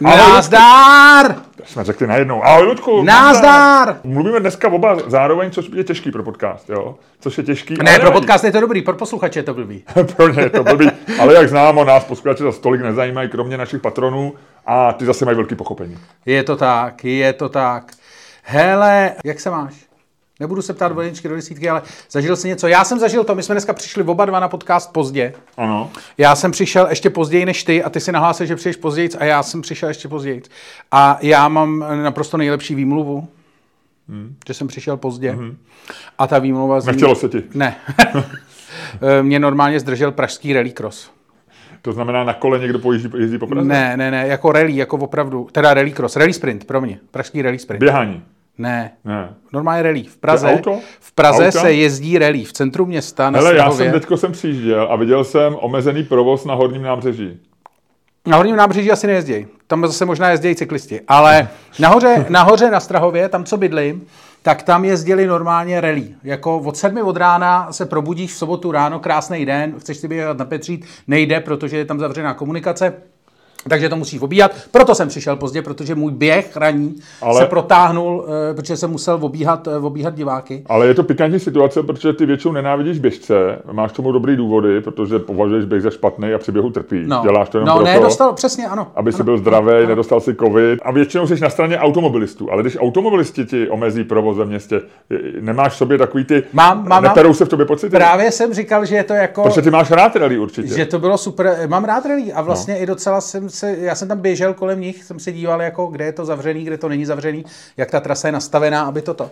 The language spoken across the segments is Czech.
Názdár! Jsme řekli najednou, ahoj Ludku. Názdár! Mluvíme dneska oba zároveň, což je těžký pro podcast, jo? Což je těžký. Ne, pro podcast je to dobrý, pro posluchače je to blbý. pro ně je to blbý. Ale jak známo, nás posluchače za stolik nezajímají, kromě našich patronů. A ty zase mají velký pochopení. Je to tak, je to tak. Hele, jak se máš? Nebudu se ptát do jedničky do desítky, ale zažil jsi něco? Já jsem zažil to, my jsme dneska přišli oba dva na podcast pozdě. Ano. Já jsem přišel ještě později než ty a ty si nahlásil, že přijdeš později a já jsem přišel ještě později. A já mám naprosto nejlepší výmluvu, hmm. že jsem přišel pozdě. Hmm. A ta výmluva zní... Nechtělo se ti. Ne. Mě normálně zdržel pražský rallycross. To znamená, na kole někdo pojíždí, jezdí po Praze? Ne, ne, ne, jako rally, jako opravdu, teda rallycross, rally sprint, pro mě, pražský rally sprint. Běhání. Ne, Ne. normálně rally. V Praze, auto? v Praze Auta? se jezdí rally v centru města na Hele, já Strahově. jsem teďko sem přijížděl a viděl jsem omezený provoz na horním nábřeží. Na horním nábřeží asi nejezdí. Tam zase možná jezdí cyklisti. Ale nahoře, nahoře na Strahově, tam, co bydlím, tak tam jezdili normálně rally. Jako od sedmi od rána se probudíš v sobotu ráno, krásný den, chceš si běhat na Petřít, nejde, protože je tam zavřená komunikace. Takže to musíš obíhat. Proto jsem přišel pozdě, protože můj běh raní Ale... Se protáhnul, eh, protože jsem musel obíhat, eh, obíhat diváky. Ale je to pikantní situace, protože ty většinou nenávidíš běžce, máš k tomu dobrý důvody, protože považuješ běh za špatný a při běhu trpí. No, Děláš to jenom no proto, ne, dostal, přesně, ano. aby si ano, byl zdravý, nedostal si covid. A většinou jsi na straně automobilistů. Ale když automobilisti ti omezí provoz ve městě, nemáš v sobě takový ty... Mám, mám, neperou se v tobě pocity? Právě jsem říkal, že je to jako... Protože ty máš rád rally určitě. Že to bylo super. Mám rád rally a vlastně no. i docela jsem se, já jsem tam běžel kolem nich, jsem se díval, jako, kde je to zavřený, kde to není zavřený, jak ta trasa je nastavená, aby toto,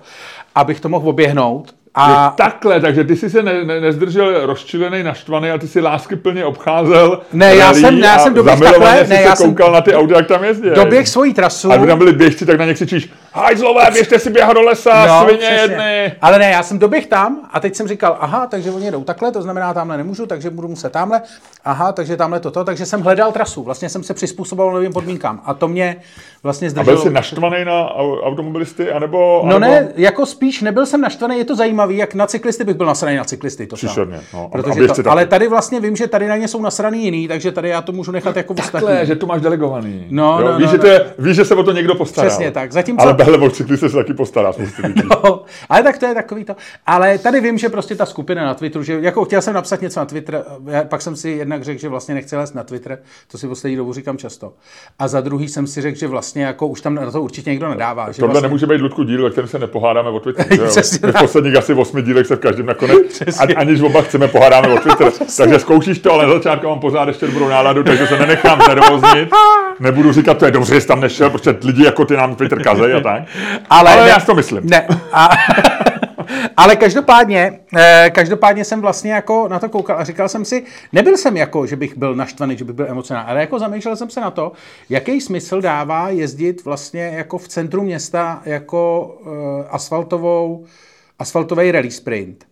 abych to mohl oběhnout. A... A Takhle, takže ty jsi se ne, ne, nezdržel rozčilený, naštvaný a ty si lásky plně obcházel. Ne, já jsem- ne, já a jsem doběh takhle, jsi ne, já jsem- koukal na ty auta, jak tam jezdí. doběh svojí trasu. A kdyby tam byli běžci, tak na ně křičíš, hajzlové, běžte si běhat do lesa, svině přesně. jedny. Ale ne, já jsem doběh tam a teď jsem říkal, aha, takže oni jedou takhle, to znamená, tamhle nemůžu, takže budu muset tamhle, aha, takže tamhle toto, takže jsem hledal trasu, vlastně jsem se přizpůsoboval novým podmínkám a to mě vlastně A zdrželo. byl jsi naštvaný na au- automobilisty, anebo... No anebo... ne, jako spíš nebyl jsem naštvaný, je to zajímavý, jak na cyklisty bych byl nasraný na cyklisty. To Příšerně, no. A Protože ale tady vlastně vím, že tady na ně jsou nasraný jiný, takže tady já to můžu nechat jako Takhle, ostatní. že to máš delegovaný. No, jo? no, víš, no, že no. to je, víš, že se o to někdo postará. Přesně tak. Zatímco- Ale behle o cyklisty se taky postará. No, ale tak to je takový to. Ale tady vím, že prostě ta skupina na Twitteru, že jako chtěl jsem napsat něco na Twitter, já, pak jsem si jednak řekl, že vlastně nechci lézt na Twitter, to si poslední dobu říkám často. A za druhý jsem si řekl, že vlastně jako už tam na to určitě někdo nedává. Že Tohle vlastně, nemůže být Ludku díl, ve kterém se nepohádáme o Twitter. že jo? Přesně My v posledních asi osmi dílech se v každém nakonec, a, aniž oba chceme, pohádáme o Twitter. takže zkoušíš to, ale na začátku mám pořád ještě dobrou náladu, takže se nenechám nervoznit. Nebudu říkat, to je dobře, že jsi tam nešel, protože lidi jako ty nám Twitter kazej a tak. ale, Ale ne, já si to myslím. Ne. A, ale každopádně, eh, každopádně jsem vlastně jako na to koukal a říkal jsem si, nebyl jsem jako, že bych byl naštvaný, že bych byl emocionální, ale jako zamýšlel jsem se na to, jaký smysl dává jezdit vlastně jako v centru města jako uh, asfaltovou, asfaltový rally sprint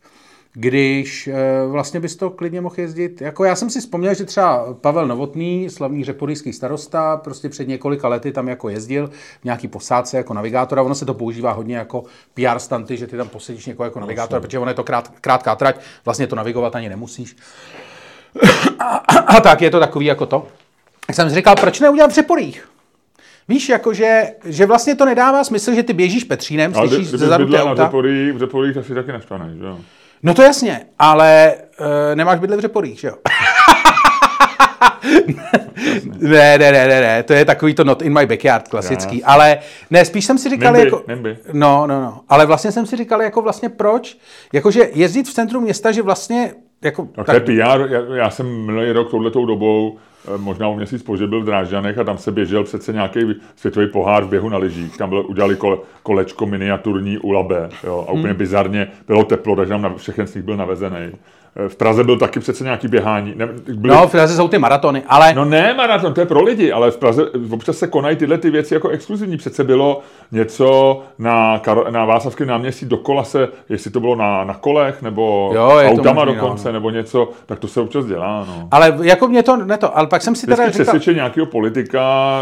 když e, vlastně bys to klidně mohl jezdit. Jako já jsem si vzpomněl, že třeba Pavel Novotný, slavný řeporyský starosta, prostě před několika lety tam jako jezdil v nějaký posádce jako navigátor a ono se to používá hodně jako PR stanty, že ty tam posedíš někoho jako navigátor, protože ono je to krát, krátká trať, vlastně to navigovat ani nemusíš. A, a, a tak je to takový jako to. Tak jsem si říkal, proč neudělat v Řeporích? Víš, jakože, že vlastně to nedává smysl, že ty běžíš Petřínem, Ale slyšíš ze zadu na auta. Řeporí, v Řeporí, tak jsi taky naštvaný, že jo? No to jasně, ale uh, nemáš bydle v Řeporích, že jo? ne, ne, ne, ne, ne, to je takový to not in my backyard klasický, Já. ale ne, spíš jsem si říkal Nimby, jako... nimby. No, no, no, ale vlastně jsem si říkal jako vlastně proč, jakože jezdit v centru města, že vlastně jako... No to je PR, já, já jsem minulý rok touhletou dobou, eh, možná o měsíc později byl v Drážďanech a tam se běžel přece nějaký světový pohár v běhu na lyžích. Tam bylo, udělali kole, kolečko miniaturní u Labe jo, a úplně Hmm. bizarně bylo teplo, takže tam na, všechen z nich byl navezený. Eh, V Praze byl taky přece nějaký běhání. Ne, byly, No, v Praze jsou ty maratony, ale... No ne, maraton, to je pro lidi, ale v Praze občas se konají tyhle ty věci jako exkluzivní. Přece bylo něco na, Kar- na Václavském náměstí dokola se, jestli to bylo na, na kolech, nebo Jo, autama možný, dokonce, no. nebo něco, tak to se občas dělá. No. Ale jako mě to, ne to, ale pak jsem si teda Vždycky říkal... přesvědčí nějakého politika,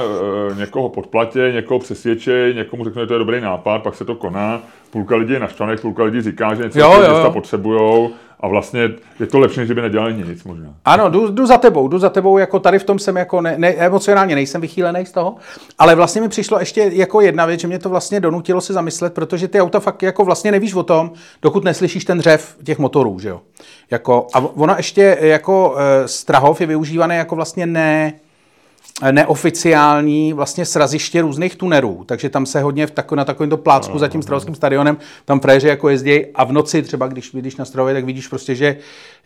eh, někoho podplatě, někoho přesvědčí, někomu řekne, že to je dobrý nápad, pak se to koná. Půlka lidí je naštvaných, půlka lidí říká, že něco Jo, jo. potřebujou a vlastně je to lepší, než kdyby nedělali nic možná. Ano, jdu, jdu za tebou, jdu za tebou, jako tady v tom jsem jako ne, ne, emocionálně nejsem vychýlený z toho, ale vlastně mi přišlo ještě jako jedna věc, že mě to vlastně donutilo se zamyslet, protože ty auta fakt jako vlastně nevíš o tom, dokud neslyšíš ten dřev těch motorů, že jo. Jako, a ono ještě jako e, Strahov je využívaný jako vlastně ne, neoficiální vlastně sraziště různých tunerů, takže tam se hodně v tako, na takovémto plácku za tím Strahovským stadionem tam fréři jako jezdí a v noci třeba, když vidíš na Strahově, tak vidíš prostě, že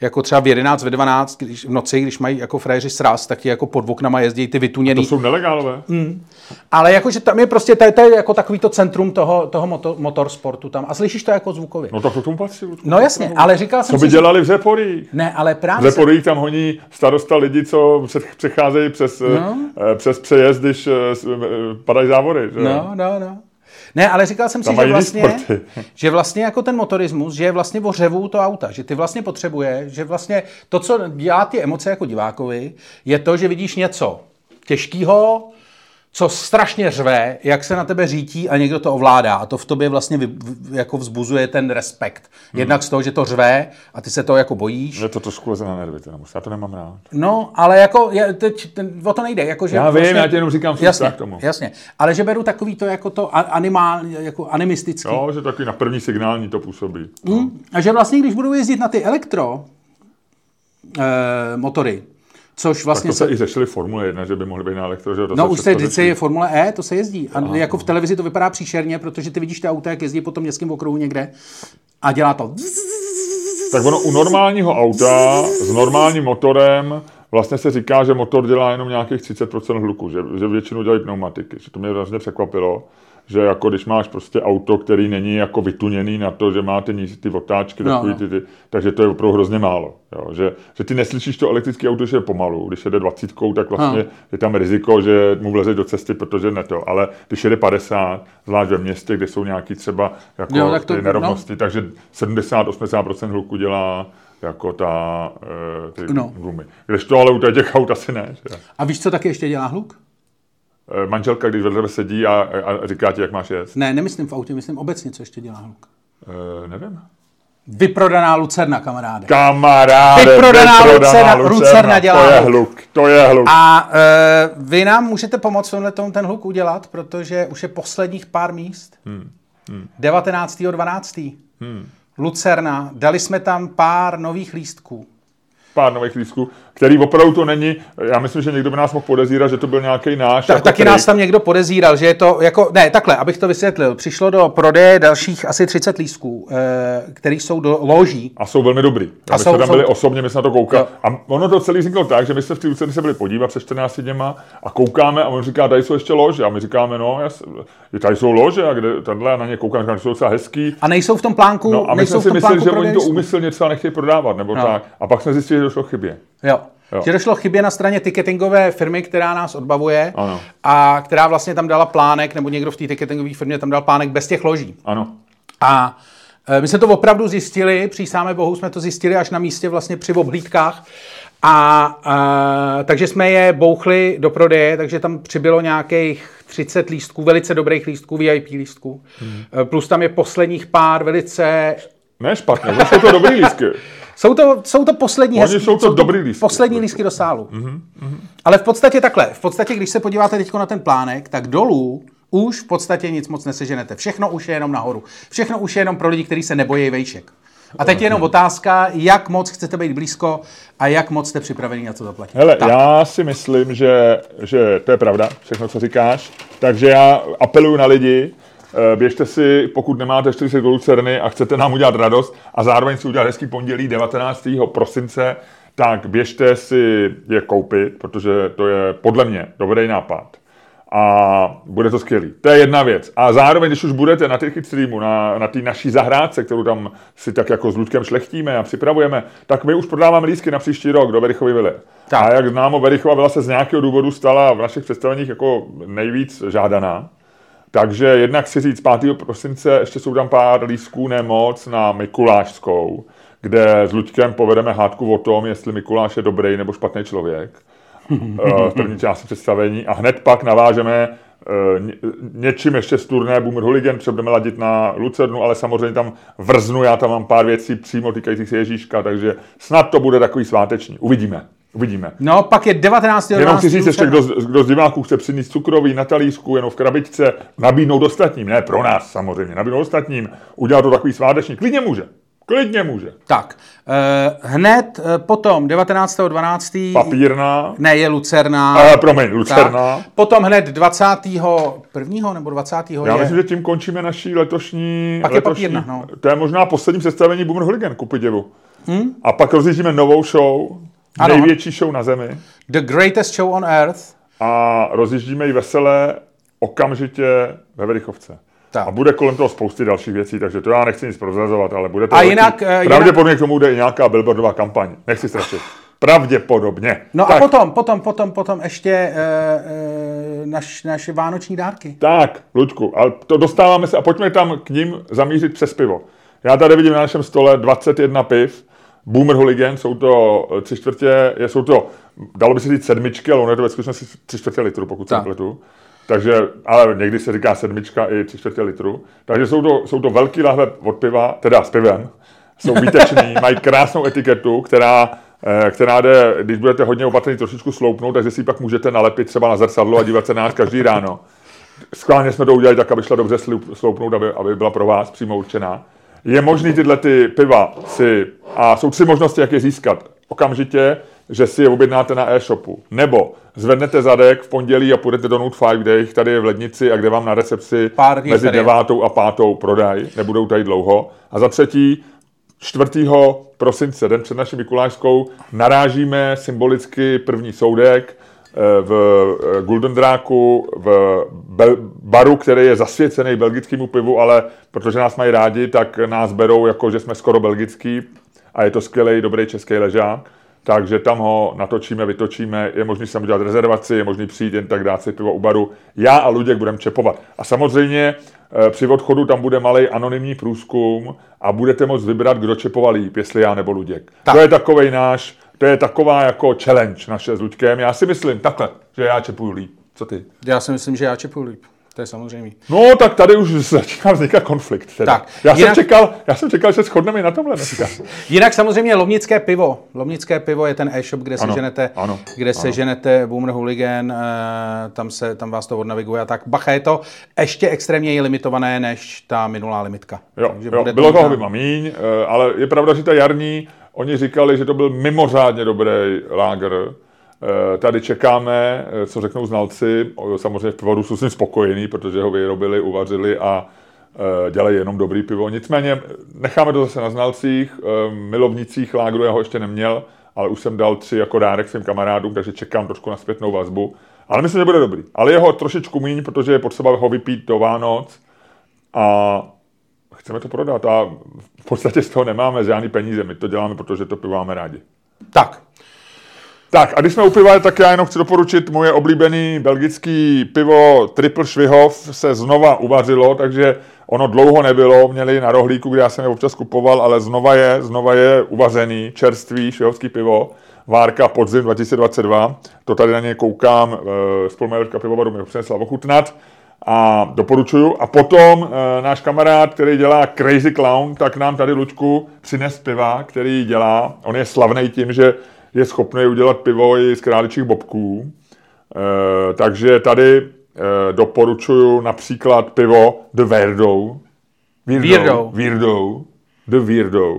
jako třeba v 11, ve 12, když, v noci, když mají jako fréři sraz, tak je jako pod oknama jezdí ty vytuněný. To jsou nelegálové. Mm. Ale jakože tam je prostě, to je, jako takový to centrum toho, toho motor, motorsportu tam. A slyšíš to jako zvukově. No tak to tomu patří. No jasně, ale říkal jsem Co by si, dělali v Zeporích? Ne, ale právě. V Zeporích tam honí starosta lidi, co přecházejí přes, no. Eh, přes přejezd, když eh, eh, padají závory. Že? No, no, no. Ne, ale říkal jsem si, že vlastně, že vlastně jako ten motorismus, že je vlastně o řevu to auta, že ty vlastně potřebuje, že vlastně to, co dělá ty emoce jako divákovi, je to, že vidíš něco těžkého, co strašně řve, jak se na tebe řítí a někdo to ovládá. A to v tobě vlastně vy, jako vzbuzuje ten respekt. Hmm. Jednak z toho, že to řve a ty se toho jako bojíš. Je to trošku leze na nervy, teda, já to nemám rád. No, ale jako je, teď, ten, o to nejde. Jako, že já vím, vlastně, já ti jenom říkám jasně, k tomu. Jasně, ale že beru takový to jako to animál, jako animistický. Jo, že taky na první signální to působí. Hmm. A že vlastně, když budu jezdit na ty elektro eh, motory, Což vlastně tak to se, se i řešili Formule 1, že by mohly být na elektro. Že no už se vždycky je Formule E, to se jezdí. A Aha, jako v televizi to vypadá příšerně, protože ty vidíš ty auta, jak jezdí po tom městském okruhu někde a dělá to. Tak ono u normálního auta s normálním motorem vlastně se říká, že motor dělá jenom nějakých 30% hluku, že, že většinou dělají pneumatiky. Že to mě vlastně překvapilo že jako když máš prostě auto, který není jako vytuněný na to, že má ty, ty otáčky, no, takový no. Ty, ty, takže to je opravdu hrozně málo. Jo? Že, že ty neslyšíš to elektrické auto, že je pomalu. Když jede 20, tak vlastně no. je tam riziko, že mu vleze do cesty, protože ne to. Ale když jede 50, zvlášť ve městě, kde jsou nějaký třeba jako jo, tak to, ty nerovnosti, no. takže 70-80% hluku dělá jako ta, e, ty no. gumy. Když to ale u těch aut asi ne. Že? A víš, co taky ještě dělá hluk? Eh, manželka, když vedle sedí a, a říká ti, jak máš jet? Ne, nemyslím v autě, myslím obecně, co ještě dělá hluk. E, nevím. Vyprodaná Lucerna, kamaráde. Kamaráde, vyprodaná, vyprodaná Lucerna, Lucerna, Lucerna dělá To je hluk, to je hluk. A e, vy nám můžete pomoct tenhle tom ten hluk udělat, protože už je posledních pár míst. Hmm. Hmm. 19.12. Hmm. Lucerna, dali jsme tam pár nových lístků pár nových lístků, který opravdu to není, já myslím, že někdo by nás mohl podezírat, že to byl nějaký náš. Ta, jako taky nás tam někdo podezíral, že je to jako, ne, takhle, abych to vysvětlil, přišlo do prodeje dalších asi 30 lístků, eh, který jsou do loží. A jsou velmi dobrý. A my jsou, jsme tam byli jsou... osobně, my jsme na to koukali. A ono to celý vzniklo tak, že my jsme v té se byli podívat před 14 dněma a koukáme a on říká, tady jsou ještě lože. A my říkáme, no, jas, tady jsou lože a kde tenhle a na ně koukám, že jsou docela hezký. A nejsou v tom plánku. No, a my jsme si mysleli, že oni to úmyslně třeba nechtějí prodávat, nebo no. tak. A pak jsme zjistili, že došlo chybě. Jo. Jo. Že došlo chybě na straně ticketingové firmy, která nás odbavuje ano. a která vlastně tam dala plánek, nebo někdo v té ticketingové firmě tam dal plánek bez těch loží. Ano. A e, my jsme to opravdu zjistili, přísáme bohu jsme to zjistili až na místě vlastně při obhlídkách. A, a takže jsme je bouchli do prodeje, takže tam přibylo nějakých 30 lístků, velice dobrých lístků, VIP lístků. Hmm. Plus tam je posledních pár velice... Ne špatně, jsou to dobrý lístky. Jsou to, jsou to poslední hezký, jsou to, dobrý lístky. Poslední lístky do sálu. Mm-hmm, mm-hmm. Ale v podstatě takhle. V podstatě, když se podíváte teď na ten plánek, tak dolů už v podstatě nic moc neseženete. Všechno už je jenom nahoru. Všechno už je jenom pro lidi, kteří se nebojí vejšek. A teď je jenom otázka, jak moc chcete být blízko a jak moc jste připraveni na to zaplatit. Hele, tak. já si myslím, že, že to je pravda, všechno, co říkáš. Takže já apeluju na lidi, běžte si, pokud nemáte 40 do Lucerny a chcete nám udělat radost a zároveň si udělat hezký pondělí 19. prosince, tak běžte si je koupit, protože to je podle mě dobrý nápad. A bude to skvělý. To je jedna věc. A zároveň, když už budete na těch streamu, na, na té naší zahrádce, kterou tam si tak jako s Ludkem šlechtíme a připravujeme, tak my už prodáváme lísky na příští rok do Verichovy vily. Tak. A jak známo, Verichova vila se z nějakého důvodu stala v našich představeních jako nejvíc žádaná. Takže jednak si říct, 5. prosince ještě jsou tam pár lístků, nemoc, na Mikulášskou, kde s Luďkem povedeme hádku o tom, jestli Mikuláš je dobrý nebo špatný člověk. Eh, v první části představení. A hned pak navážeme ně, něčím ještě z turné Boomer Hooligan, třeba budeme ladit na Lucernu, ale samozřejmě tam vrznu, já tam mám pár věcí přímo týkajících se Ježíška, takže snad to bude takový sváteční. Uvidíme. Uvidíme. No, pak je 19. Jenom chci říct ještě, kdo, kdo z diváků chce přinést cukroví na talířku, jenom v krabičce, nabídnout ostatním, ne pro nás samozřejmě, nabídnout ostatním, udělat to takový sváteční, klidně může. Klidně může. Tak, uh, hned uh, potom 19.12. Papírná. Ne, je Lucerna. Uh, promiň, Lucerna. Tak. Potom hned 21. nebo 20. Já je... myslím, že tím končíme naší letošní... Pak letošní, je papírna, no. To je možná poslední představení Boomer Hooligan, ku podivu. Hmm? A pak rozjíždíme novou show, ano. největší show na zemi. The greatest show on earth. A rozjíždíme ji veselé okamžitě ve Verichovce. Tak. A bude kolem toho spousty dalších věcí, takže to já nechci nic prozrazovat, ale bude to... A jinak, uh, pravděpodobně jinak... k tomu bude i nějaká billboardová kampaň. Nechci strašit. Pravděpodobně. No tak. a potom, potom, potom, potom ještě uh, uh, naš, naše vánoční dárky. Tak, Luďku, ale to dostáváme se a pojďme tam k ním zamířit přes pivo. Já tady vidím na našem stole 21 piv, Boomer Hooligan, jsou to tři čtvrtě, jsou to, dalo by se říct sedmičky, ale ono je to ve skutečnosti tři čtvrtě litru, pokud se pletu. Takže, ale někdy se říká sedmička i tři čtvrtě litru. Takže jsou to, jsou to velký lahve od piva, teda s pivem. Jsou výtečný, mají krásnou etiketu, která, eh, která jde, když budete hodně opatrný, trošičku sloupnout, takže si ji pak můžete nalepit třeba na zrcadlo a dívat se na nás každý ráno. Schválně jsme to udělali tak, aby šla dobře sloupnout, aby, aby byla pro vás přímo určená. Je možný tyhle ty piva si, a jsou tři možnosti, jak je získat. Okamžitě, že si je objednáte na e-shopu. Nebo zvednete zadek v pondělí a půjdete do Note 5, kde jich tady je v lednici a kde vám na recepci Pár mezi devátou a pátou prodají. Nebudou tady dlouho. A za třetí, 4. prosince, den před naší Mikulášskou, narážíme symbolicky první soudek v eh, Golden Dráku, v baru, který je zasvěcený belgickému pivu, ale protože nás mají rádi, tak nás berou jako, že jsme skoro belgický a je to skvělý, dobrý český ležák takže tam ho natočíme, vytočíme, je možný sem udělat rezervaci, je možný přijít jen tak dát si pivo u baru. Já a Luděk budeme čepovat. A samozřejmě eh, při odchodu tam bude malý anonymní průzkum a budete moct vybrat, kdo čepoval líp, jestli já nebo Luděk. Tak. To je takový náš, to je taková jako challenge naše s Luďkem. Já si myslím takhle, že já čepuju líp. Co ty? Já si myslím, že já čepuju líp. To je samozřejmě. No, tak tady už začíná vznikat konflikt. Teda. Tak, já, jinak... jsem čekal, já jsem čekal, že se shodneme i na tomhle dneska. jinak samozřejmě Lomnické pivo. Lomnické pivo je ten e-shop, kde se ano, ženete, ano, kde ano. se ženete Boomer Hooligan, uh, tam, se, tam vás to odnaviguje a tak. Bacha, je to ještě extrémně limitované než ta minulá limitka. Jo, Takže jo bylo toho vyma míň, uh, ale je pravda, že ta jarní, oni říkali, že to byl mimořádně dobrý láger, Eh, tady čekáme, eh, co řeknou znalci. Samozřejmě v pivoru jsou s ním spokojení, protože ho vyrobili, uvařili a eh, dělají jenom dobrý pivo. Nicméně necháme to zase na znalcích, milovnicích lágru já ho ještě neměl, ale už jsem dal tři jako dárek svým kamarádům, takže čekám trošku na zpětnou vazbu. Ale myslím, že bude dobrý. Ale jeho trošičku míň, protože je potřeba ho vypít do Vánoc a chceme to prodat a v podstatě z toho nemáme žádný peníze. My to děláme, protože to pivo máme rádi. Tak, tak a když jsme u piva, tak já jenom chci doporučit moje oblíbený belgický pivo Triple Švihov se znova uvařilo, takže ono dlouho nebylo, měli na rohlíku, kde já jsem je občas kupoval, ale znova je, znova je uvařený, čerstvý švihovský pivo, Várka podzim 2022, to tady na něj koukám, e, spolumajorka pivovaru mi přinesla ochutnat a doporučuju. A potom e, náš kamarád, který dělá Crazy Clown, tak nám tady Lučku přines piva, který dělá. On je slavný tím, že je schopný udělat pivo i z králičích bobků. E, takže tady e, doporučuju například pivo The Weirdo. Weirdo. Weirdo. The Weirdo.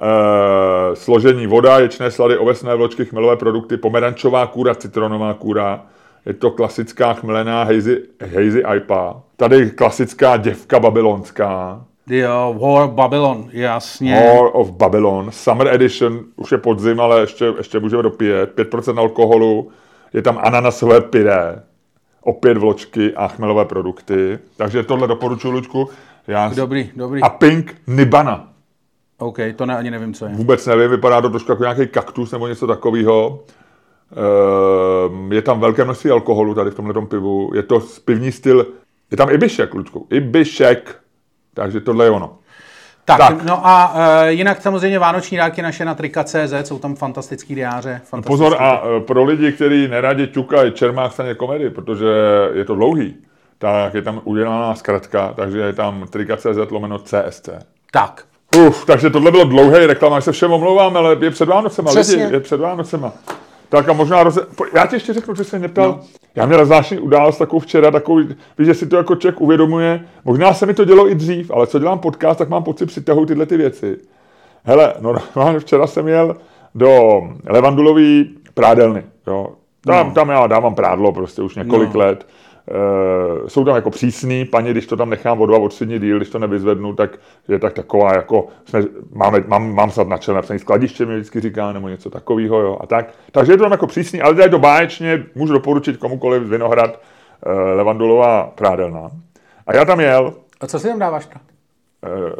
E, složení voda, ječné slady, ovesné vločky, chmelové produkty, pomerančová kůra, citronová kůra. Je to klasická chmelená hazy, hazy IPA. Tady klasická děvka babylonská. Jo, War of Babylon, jasně. War of Babylon, Summer Edition, už je podzim, ale ještě, ještě můžeme dopít. 5% alkoholu, je tam ananasové pyré, opět vločky a chmelové produkty. Takže tohle doporučuji, Luďku. Já... Dobrý, dobrý. A Pink Nibana. OK, to ne, ani nevím, co je. Vůbec nevím, vypadá to trošku jako nějaký kaktus nebo něco takového. Ehm, je tam velké množství alkoholu tady v tomhle pivu. Je to pivní styl, je tam Ibišek, Luďku. Ibišek. Takže tohle je ono. Tak, Tak. no a uh, jinak samozřejmě vánoční dárky naše na trika.cz, jsou tam fantastický diáře. Fantastický Pozor, a e, pro lidi, kteří neradi čukají Čermák staně komedy, protože je to dlouhý, tak je tam udělaná zkratka, takže je tam trika.cz lomeno CSC. Tak, Uf, takže tohle bylo dlouhé reklama, já se všem omlouvám, ale je před Vánocema, Přesně. lidi, je před Vánocema. Tak a možná, roze... já ti ještě řeknu, že jsem neptal, no. já měl zvláštní událost takovou včera, takovou, víš, že si to jako člověk uvědomuje, možná se mi to dělo i dřív, ale co dělám podcast, tak mám pocit, přitahuji tyhle ty věci. Hele, normálně včera jsem jel do Levandulový prádelny, jo. Tam, No. tam já dávám prádlo prostě už několik No. let. E, jsou tam jako přísný, paní, když to tam nechám o dva, o tři dny díl, když to nevyzvednu, tak je tak taková jako, jsme, máme, mám, mám snad na čele napsaný skladiště, mi vždycky říká, nebo něco takového, jo, a tak. Takže je to tam jako přísný, ale je to báječně, můžu doporučit komukoliv z Vinohrad e, Levandulová prádelna. A já tam jel, a co si tam dáváš? To?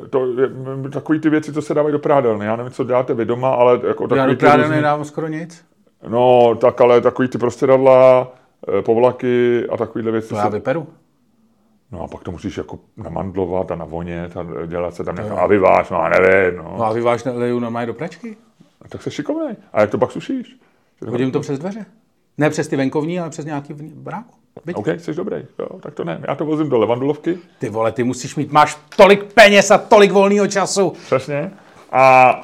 e, to je, m, takový ty věci, co se dávají do prádelny. Já nevím, co děláte vy doma, ale jako Já do prádelny různý- nedávám skoro nic. No, tak ale takový ty prostředadla, eh, povlaky a takovýhle věci. To já vyperu. No a pak to musíš jako namandlovat a navonět a dělat se tam nějaká aviváž, no a nevím, no. No a vy váš leju normálně do pračky? Tak se šikovnej. A jak to pak sušíš? Hodím to přes dveře. Ne přes ty venkovní, ale přes nějaký bráku. Byť. OK, jsi dobrý, jo, tak to ne. Já to vozím do Levandulovky, Ty vole, ty musíš mít, máš tolik peněz a tolik volného času. přesně. A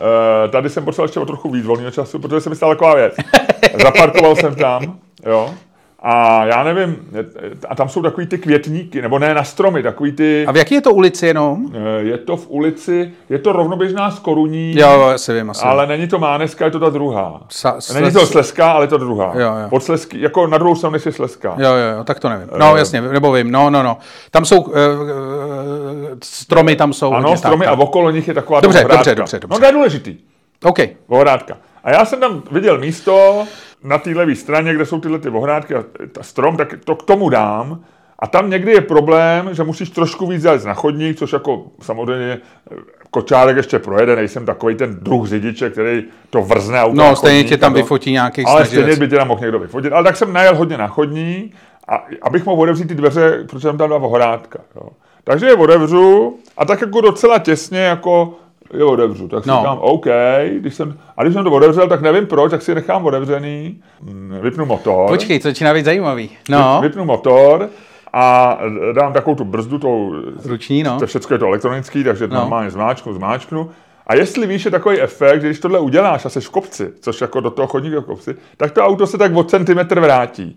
e, tady jsem potřeboval ještě o trochu víc volného času, protože se mi stala taková věc. Zaparkoval jsem tam, jo. A já nevím, a tam jsou takový ty květníky, nebo ne na stromy, takový ty, A v jaký je to ulici jenom? e, je to v ulici, je to rovnoběžná s Koruní, Jo, asi vím, asi ale není to Máneska, je to ta druhá. Sa, Není to Slezská, ale je to druhá. Jo, jo. Pod Slezský, jako na druhou stranu než je Slezská. Jo, jo, jo, tak to nevím. No, Eh. jasně, nebo vím, no, no, no. Tam jsou, uh, stromy tam jsou. Ano, hodně, stromy tak, a okolo nich je taková Dobře, dobře, dobře, dobře. No to je důležitý. OK, Ohrádka. A já jsem tam viděl místo na té levé straně, kde jsou tyhle ty ohrádky a ta strom, tak to k tomu dám. A tam někdy je problém, že musíš trošku víc jít na chodník, což jako samozřejmě eh, kočárek ještě projede, nejsem takový ten druh řidiče, který to vrzne auto no, stejně chodník tě tam vyfotí nějaký Ale snaživec. stejně by tě tam mohl někdo vyfotit. Ale tak jsem najel hodně na chodní, a, abych mohl otevřít ty dveře, protože tam tam dva ohrádka. Jo. Takže je otevřu a tak jako docela těsně jako je otevřu. Tak si No. no. říkám, OK, když jsem, a když jsem to otevřel, tak nevím proč, tak si nechám otevřený, mm, vypnu motor, Počkej, to začíná být zajímavý. No, vypnu motor a dám takovou tu brzdu, tou, ruční, no. to všechno je to elektronický, takže No. no. normálně zmáčknu, zmáčknu. A jestli víš, je takový efekt, že když tohle uděláš a jsi v kopci, což jako do toho chodníku v kopci, tak to auto se tak o centimetr vrátí.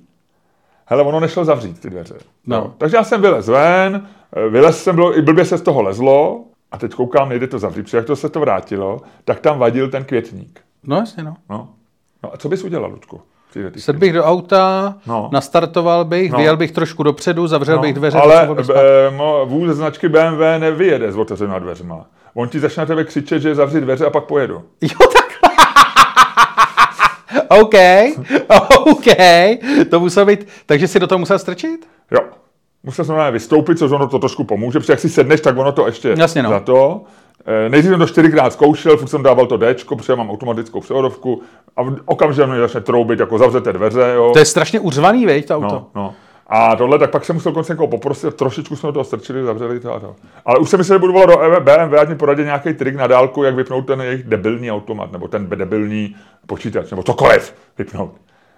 Hele, ono nešlo zavřít ty dveře. No. Jo. Takže já jsem vylez ven, vylez jsem, bylo, i blbě se z toho lezlo, a teď koukám, nejde to zavřít, protože jak to se to vrátilo, tak tam vadil ten květník. No, jasně, no. No, no a co bys udělal, Ludku? Sedl bych do auta, No. nastartoval bych, No. vyjel bych trošku dopředu, zavřel bych dveře, ale potřeboval bych spát. e, mo- vůz značky BMW nevyjede s otevřenýma dveřma. On ti začne na tebe křičet, že zavři dveře a pak pojedu. Jo, tak. OK, OK, to muselo být, takže si do toho musel strčit? Jo. Musel jsem vystoupit, což ono to trošku pomůže, protože jak si sedneš, tak ono to ještě Jasně, no. za to. E, Nejdřív jsem to čtyřikrát zkoušel, furt jsem dával to Dčko, protože mám automatickou převodovku a okamžitě mi začne troubit, jako zavřete dveře, jo. To je strašně uřvaný, veď, to auto. No, no. A tohle, tak pak jsem musel konce někoho poprosit, trošičku jsme toho strčili, zavřeli to a to. Ale už jsem myslel, že budu volat do E BMW, ať mi poradí nějaký trik na dálku, jak vypnout ten jejich debilní automat, nebo ten debilní počítač, nebo cokoliv vypnout.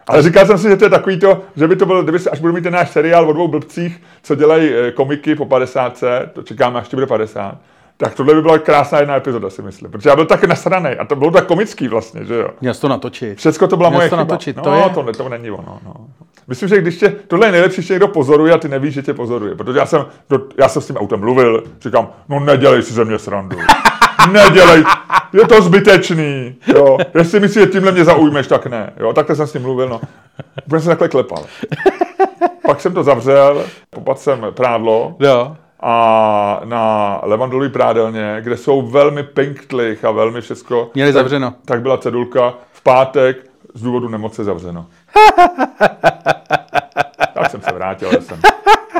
Ale říkal jsem si, že to je takový to, že by to bylo, kdyby se, až budu mít ten náš seriál o dvou blbcích, co dělají eh, komiky po 50, to čekáme, až ti bude 50, tak tohle by byla krásná jedna epizoda, si myslím. Protože já byl tak nasraný a to bylo tak komický vlastně, že jo. Měl to natočit. Všecko to byla Měl moje to chyba. natočit, no, to je- ne, to není ono. No. Myslím, že když tě, tohle je nejlepší, že někdo pozoruje a ty nevíš, že tě pozoruje. Protože já jsem, já jsem s tím autem mluvil, říkám, no nedělej si ze mě srandu. Nedělej, je to zbytečný. Jo. Jestli myslíš, že tímhle mě zaujmeš, tak ne. Jo. Takhle jsem s ním mluvil, no. Úplně jsem takhle klepal. Pak jsem to zavřel, popadl jsem prádlo Jo. a na Levandolový prádelně, kde jsou velmi pinktlich a velmi všecko. Měli tak, zavřeno. Tak byla cedulka v pátek z důvodu nemoci zavřeno. tak jsem se vrátil, jsem.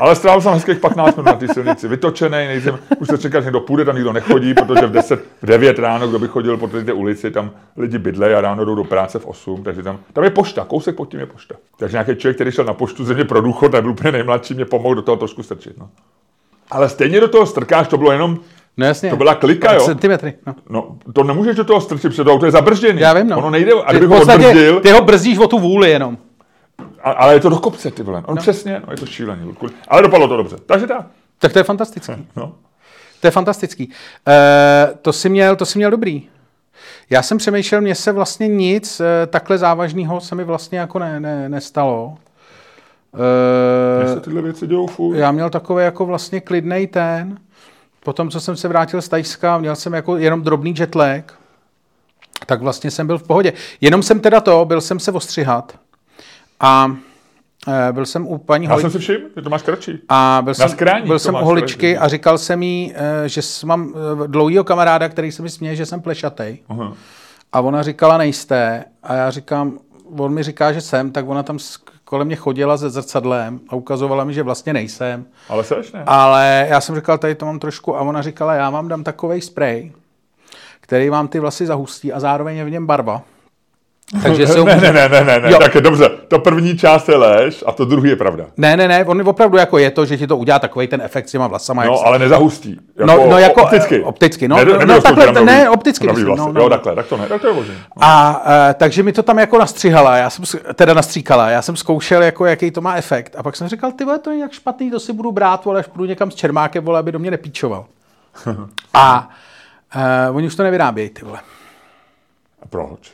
Ale strávil jsem hezkých 15 minut na té silnici, vytočený, nejsem, už se čekat, že někdo půjde, tam nikdo nechodí, protože v 10, v 9 ráno, kdo by chodil po té ulici, tam lidi bydlejí a ráno jdou do práce v 8, takže tam, tam je pošta, kousek pod tím je pošta. Takže nějaký člověk, který šel na poštu země pro důchod, nebyl úplně nejmladší, mě pomohl do toho trošku strčit. No. Ale stejně do toho strkáš, to bylo jenom No jasně. To byla klika, jo? Centimetry, no. No, to nemůžeš do toho strčit, protože to auto je zabržděný. Já vím, no. Ono nejde, a kdybych ho odbrzdil, ty ho brzdíš o tu vůli jenom. A, ale je to do kopce, ty vole. On no. přesně, no je to šílený. Ludku. Ale dopadlo to dobře. Takže tak. Tak to je fantastický. No. To je fantastický. E, to si měl, to si měl dobrý. Já jsem přemýšlel, mně se vlastně nic e, takhle závažného se mi vlastně jako ne, ne, nestalo. E, se tyhle věci dějou furt. já měl takový jako vlastně klidnej ten. Potom, co jsem se vrátil z Tajska, měl jsem jako jenom drobný jetlag, tak vlastně jsem byl v pohodě. Jenom jsem teda to, byl jsem se ostřihat a e, byl jsem u paní Já Holi... jsem si všiml, že to máš kratší. A byl jsem, skráních byl jsem u holičky člověk, a říkal jsem jí, eh, že mám eh, dlouhýho kamaráda, který se mi směje, že jsem plešatej. Aha. A ona říkala, nejste. A já říkám, on mi říká, že jsem, tak ona tam kolem mě chodila se zrcadlem a ukazovala mi, že vlastně nejsem. Ale seš, ne? Ale já jsem říkal, tady to mám trošku, a ona říkala, já vám dám takový sprej, který vám ty vlasy zahustí a zároveň je v něm barva. Takže ho ne, ne, ne, ne, ne, ne. Jo. tak je dobře. To první část je lež a to druhý je pravda. Ne, ne, ne, on opravdu jako je to, že ti to udělá takový ten efekt s těma vlasama. jak No, se- ale nezahustí. No, no, jako, opticky. eh, opticky, no. Ne, No, nebyl no, takhle, ne, nový- opticky myslím, vlasy. no, no. Jo, takhle, tak to ne, tak to je možné. No. A uh, takže mi to tam jako nastříhala, já jsem, teda nastříkala, já jsem zkoušel, jako, jaký to má efekt. A pak jsem říkal, ty vole, to je jak špatný, to si budu brát, vole, až půjdu někam s Čermákem, vole, aby do mě nepíčoval. A uh, oni už to nevyrábějí, ty vole. A proč?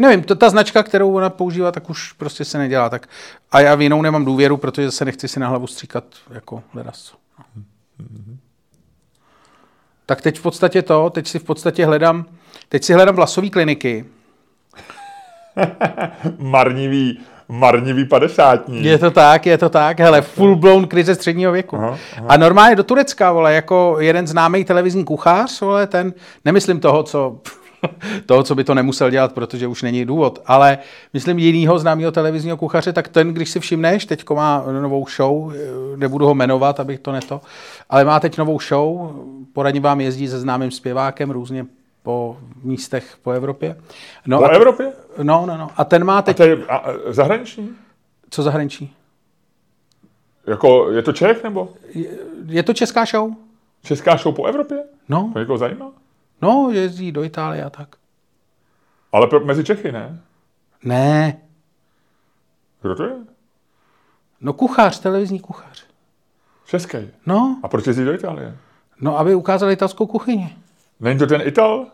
Nevím, to, ta značka, kterou ona používá, tak už prostě se nedělá. Tak, a já v jinou nemám důvěru, protože se nechci si na hlavu stříkat jako ledas. co. Tak teď v podstatě to, teď si v podstatě hledám, teď si hledám vlasové kliniky, Marnivý, marnivý padesátní. Je to tak, je to tak, hele, full blown krize středního věku. Aha, A normálně do Turecka, vole, jako jeden známý televizní kuchař, vole, ten, nemyslím toho, co, toho, co by to nemusel dělat, protože už není důvod, ale myslím jinýho známého televizního kuchaře, tak ten, když si všimneš, teď má novou show, nebudu ho jmenovat, abych to neto, ale má teď novou show, poradně vám jezdí se známým zpěvákem různě po místech po Evropě. No, Po a, Evropě? no, no, no. A ten má A teď, to je a, a, zahraniční? co zahraničí? Jako, je to Čech nebo? Je to česká show? Česká show po Evropě? No, To někoho zajímá? No, jezdí do Itálie a tak. Ale pro, mezi Čechy, ne? Ne, Kdo to je? no kuchař, televizní kuchař. Český. No, A proč jezdí do Itálie? no, aby ukázali italskou kuchyni. Není to ten Ital?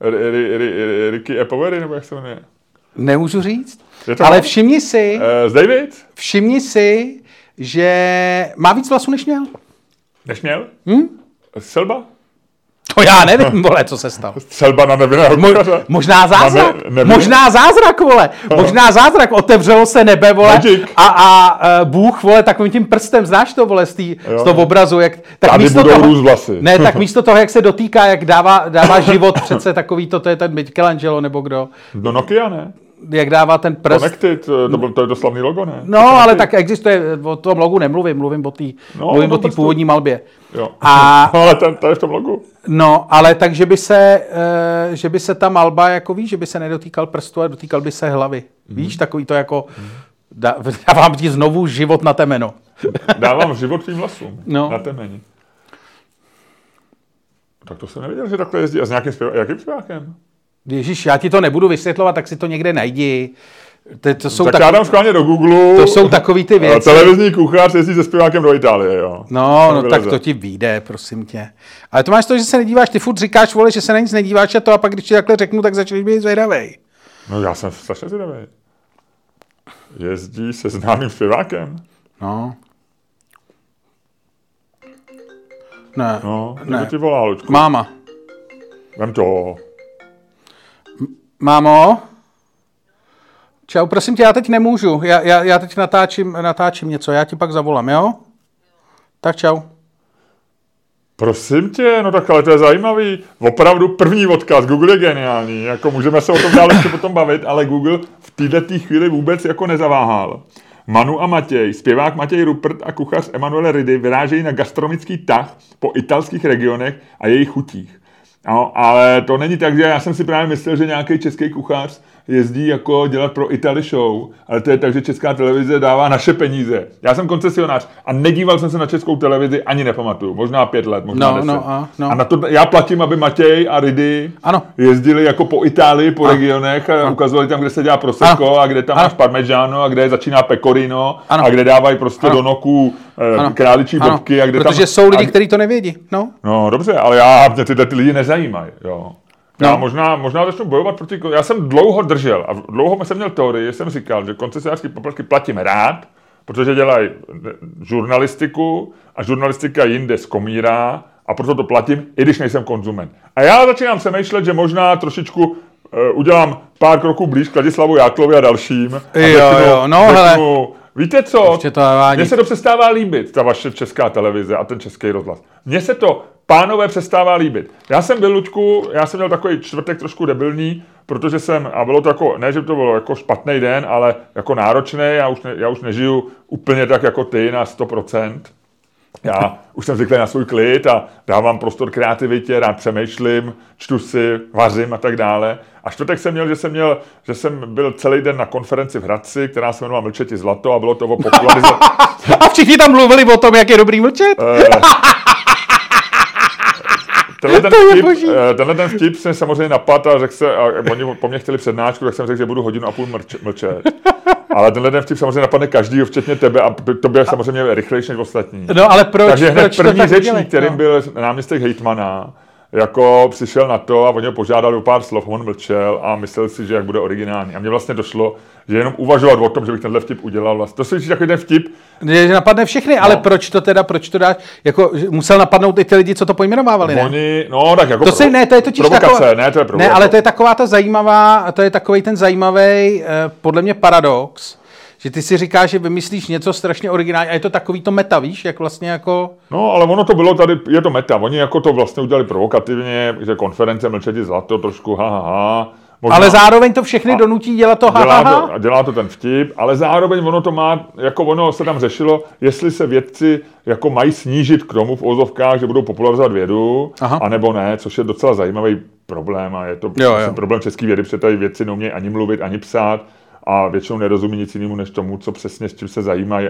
R- R- R- R- Ricky Epovery, nebo jak se jmenuje? Nemůžu říct. Ale všimni si, Uh, z David? všimni si, že má víc vlasů, než měl. Než měl? Hm? Selba? To já nevím, vole, co se stalo. Selba na nevinného kuchaře? Možná zázrak, ne- možná zázrak, vole, možná zázrak, otevřelo se nebe, vole, Magic. a, a uh, Bůh, vole, takovým tím prstem, znáš to, vole, z, tý, z toho obrazu, jak, tak Tady místo budou toho, vlasy. Ne, tak místo toho, jak se dotýká, jak dává, dává život přece takový, to, to je ten Michelangelo, nebo kdo, No Nokia, ne? Jak dává ten prst. Connected, to, to, byl- to je to slavný logo, ne? No, ale tak existuje, o tom logu nemluvím, mluvím o té No, mluvím no, o prstu. původní malbě. Jo. A- No, ale ten, to je v tom logu. No, ale tak, že by se, eh, že by se ta malba, jako víš, že by se nedotýkal prstu, ale dotýkal by se hlavy. Mhm. Víš, takový to jako, dá, dávám ti znovu život na temeno. Dávám život tvým vlasům. No. Na temeni. Tak to jsem nevěděl, že takhle jezdí. A s nějakým zpěvákem? Jakým zpěvákem? Ježíš, já ti to nebudu vysvětlovat, tak si to někde najdi. To, to jsou, Tak tak, já dám schválně do Google. to jsou takový ty věci. Televizní kuchař jezdí se zpěvákem do Itálie, jo. No, no tak to ti vyjde, prosím tě. Ale to máš to, že se nedíváš, ty furt říkáš, vole, že se na nic nedíváš a to a pak když ti takhle řeknu, tak začneš být zvědavej. No já jsem strašně zvědavý. Jezdí se známým zpěvákem? No. Ne, No, Ne. ne. ti volá, Lučku. máma. Vem to. Mámo? Čau, prosím tě, já teď nemůžu. Já, já, já teď natáčím, natáčím něco, já ti pak zavolám, jo? Tak čau. Prosím tě, no tak ale to je zajímavý. Opravdu první odkaz, Google je geniální. Jako můžeme se o tom dále ještě potom bavit, ale Google v této chvíli vůbec jako nezaváhal. Manu a Matěj, zpěvák Matěj Rupert a kuchař Emanuele Ridy vyrážejí na gastronomický tah po italských regionech a jejich chutích. No, ale to není tak, že já jsem si právě myslel, že nějaký český kuchař jezdí jako dělat pro Italy show, ale to je tak, že česká televize dává naše peníze. Já jsem koncesionář a nedíval jsem se na českou televizi, ani nepamatuju. Možná pět let, možná No, deset. no, a- no. a na to já platím, aby Matěj a Ridy Ano. jezdili jako po Itálii, po regionech a ukazovali tam, kde se dělá prosecco a kde tam Ano. máš parmigiano a kde začíná pecorino Ano. a kde dávají prostě Ano. do noků eh, Ano. králičí Ano, bobky a kde protože tam... jsou lidi, a, kteří to nevědí. No. No dobře, ale já, mě tyhle ty lidi nezajímají, jo. Já No. možná, možná začnu bojovat proti... Já jsem dlouho držel a dlouho jsem měl teorii, jsem říkal, že koncesionářské poplatky platím rád, protože dělají žurnalistiku a žurnalistika jinde skomírá a proto to platím, i když nejsem konzument. A já začínám přemýšlet, že možná trošičku uh, udělám pár kroků blíž k Ladislavu Jáklovi a dalším. A Jo, jo, no, hele. Víte co? Mně se to přestává líbit, ta vaše česká televize a ten český rozhlas. Mně se to, pánové, přestává líbit. Já jsem byl, Luďku, já jsem měl takový čtvrtek trošku debilní, protože jsem, a bylo to jako, ne, že to bylo jako špatný den, ale jako náročný, já už, ne, já už nežiju úplně tak jako ty na 100%. Já už jsem zvyklý na svůj klid a dávám prostor kreativitě, rád přemýšlím, čtu si, vařím a tak dále. A čtvrtek jsem měl, že jsem, měl, že jsem byl celý den na konferenci v Hradci, která se jmenovala Mlčeti zlato a bylo to o popularizaci. A všichni tam mluvili o tom, jak je dobrý mlčet. Tenhle ten, vtip, eh, tenhle ten vtip se samozřejmě napadl a řekl se, a oni po mně chtěli přednášku, tak jsem řekl, že budu hodinu a půl mlčet. mlčet. Ale tenhle ten vtip samozřejmě napadne každý, včetně tebe a to bude samozřejmě rychlejší než ostatní. No ale proč, Takže hned proč první řečník, udělali? kterým no. byl náměstek hejtmana, jako přišel na to a oni ho požádali o pár slov, on mlčel a myslel si, že jak bude originální. A mně vlastně došlo, že jenom uvažovat o tom, že bych tenhle vtip udělal. Vlastně. To si takový ten vtip, Že napadne všechny, ale No. proč to teda, proč to dáš? Jako, musel napadnout i ty lidi, co to pojmenovávali, ne? oni, no tak jako To si, ne, to je totiž provokace, taková, ne, to je provokace. ne, ale to je taková ta zajímavá, to je takový ten zajímavý, eh, podle mě paradox, že ty si říkáš, že vymyslíš něco strašně originální a je to takový to meta, víš, jak vlastně jako... No, ale ono to bylo tady, je to meta. Oni jako to vlastně udělali provokativně, že konference mlčeti zlato, trošku ha, ha, ha. Možná Ale zároveň to všechny donutí dělat to ha, ha, dělá, to, dělá to ten vtip, ale zároveň ono to má, jako ono se tam řešilo, jestli se vědci jako mají snížit k tomu v ozovkách, že budou popularizovat vědu, Aha. anebo ne, což je docela zajímavý problém a je to Jo, jo. problém české vědy, protože tady vědci neumějí ani mluvit, ani psát a většinou nerozumí nic jinému, než tomu, co přesně s čím se zajímají.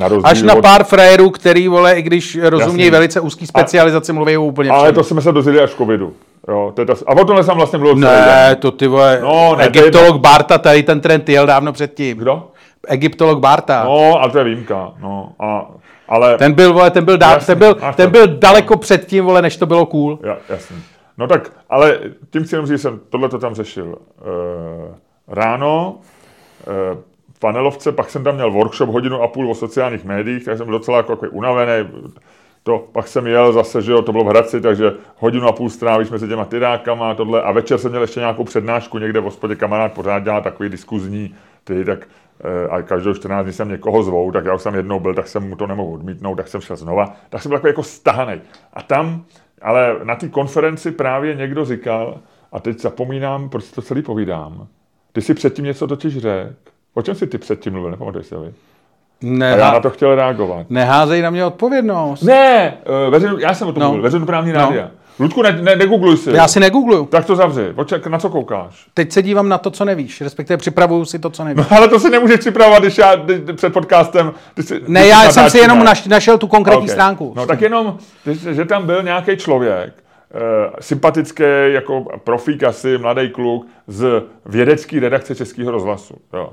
Na Až na od- pár frajerů, který, vole, i když rozumějí velice úzký specializaci, mluví o úplně Ale všem. to jsme se dozvěděli až v covidu. Jo, to je ta, a o tomhle jsem vlastně mluvil Ne, to ty vole, No, ne, to je egyptolog Barta, tady ten trend jel dávno předtím. Kdo? Egyptolog Barta. No, ale to je výjimka. No, a, ale... Ten byl, vole, ten byl, dá, Jasně, ten byl, ten to. byl daleko předtím, vole, než to bylo cool. Ja, jasný. No tak, ale tím chci jenom říct, že jsem tohle to tam řešil e, ráno, e, v panelovce, pak jsem tam měl workshop hodinu a půl o sociálních médiích, tak jsem byl docela jako, jako unavený. To, pak jsem jel zase, že jo, to bylo v Hradci, takže hodinu a půl strávíš mezi těma tyrákama a tohle. A večer jsem měl ještě nějakou přednášku někde v hospodě, kamarád pořád dělá takový diskuzní, ty, tak eh, a každou 14 dní jsem někoho zvou, tak já už jsem jednou byl, tak jsem mu to nemohl odmítnout, tak jsem šel znova. Tak jsem byl takový jako stahaný. A tam, ale na té konferenci právě někdo říkal, a teď zapomínám, proč to celý povídám. Ty si předtím něco totiž řekl. O čem si ty předtím mluvil, nepamatuješ si? Ne, A já na to chtěl reagovat. Neházej na mě odpovědnost. Ne, eh, veřejnou, já jsem o tom No. mluvil, veřejnoprávní No. rádia. Ludku, ne, ne, negoogluj si. Já si negoogluju. Tak to zavři. Oček, na co koukáš? Teď se dívám na to, co nevíš, respektive připravuju si to, co nevíš. Ale to si nemůžeš připravovat, když já když, před podcastem... Když si, Ne, když já jsem si jenom naš, našel tu konkrétní Ok. stránku. No tak jenom, že, že tam byl nějaký člověk, eh, sympatický, jako profík asi, mladý kluk, z vědecké redakce Českého rozhlasu. Jo.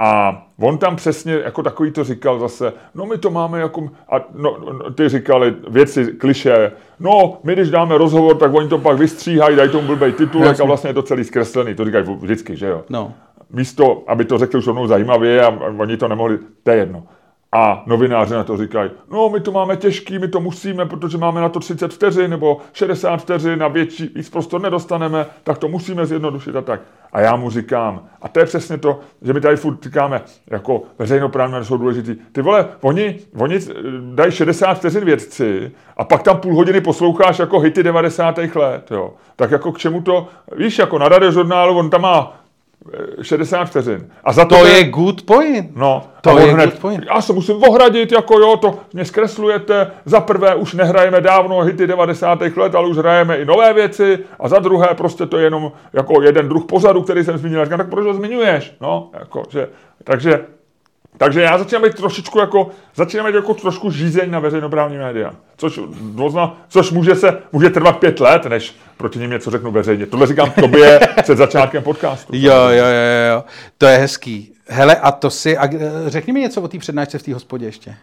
A on tam přesně jako takový to říkal zase, no my to máme jako, a no, no, ty říkali věci, kliše, no my když dáme rozhovor, tak oni to pak vystříhají, dají tomu blbej titulek Jasně. a vlastně je to celý zkreslený, to říkají vždycky, že jo No. místo, aby to řekli už rovnou zajímavě a oni to nemohli, to je jedno. A novináři na to říkají, no my to máme těžký, my to musíme, protože máme na to 30 vteřin nebo 60 vteřin a větší, víc prostor nedostaneme, tak to musíme zjednodušit a tak. A já mu říkám, a to je přesně to, že my tady furt říkáme, jako veřejnoprávní jsou důležitý. Ty vole, oni, oni eh, dají 60 vteřin vědci a pak tam půl hodiny posloucháš jako hity 90. let, jo. Tak jako k čemu to, víš, jako na radiožurnálu, on tam má 60 vteřin. A za to, To je good point. No, To je hned, good point. já se musím ohradit, jako jo, to mě zkreslujete. Za prvé už nehrajeme dávno hity 90. let, ale už hrajeme i nové věci. A za druhé prostě to je jenom jako jeden druh pozadu, který jsem zmínil. Říkám, tak proč ho zmiňuješ? No, jako, že, takže, takže já začínám být trošičku jako, začínám být jako trošku žízeň na veřejnoprávní média. Což, dvozna, což může, se, může trvat pět let, než proti ním něco řeknu veřejně. Tohle říkám tobě před začátkem podcastu. Jo, jo, jo, jo, to je hezký. Hele, a to si, a eh, řekni mi něco o té přednášce v té hospodě ještě.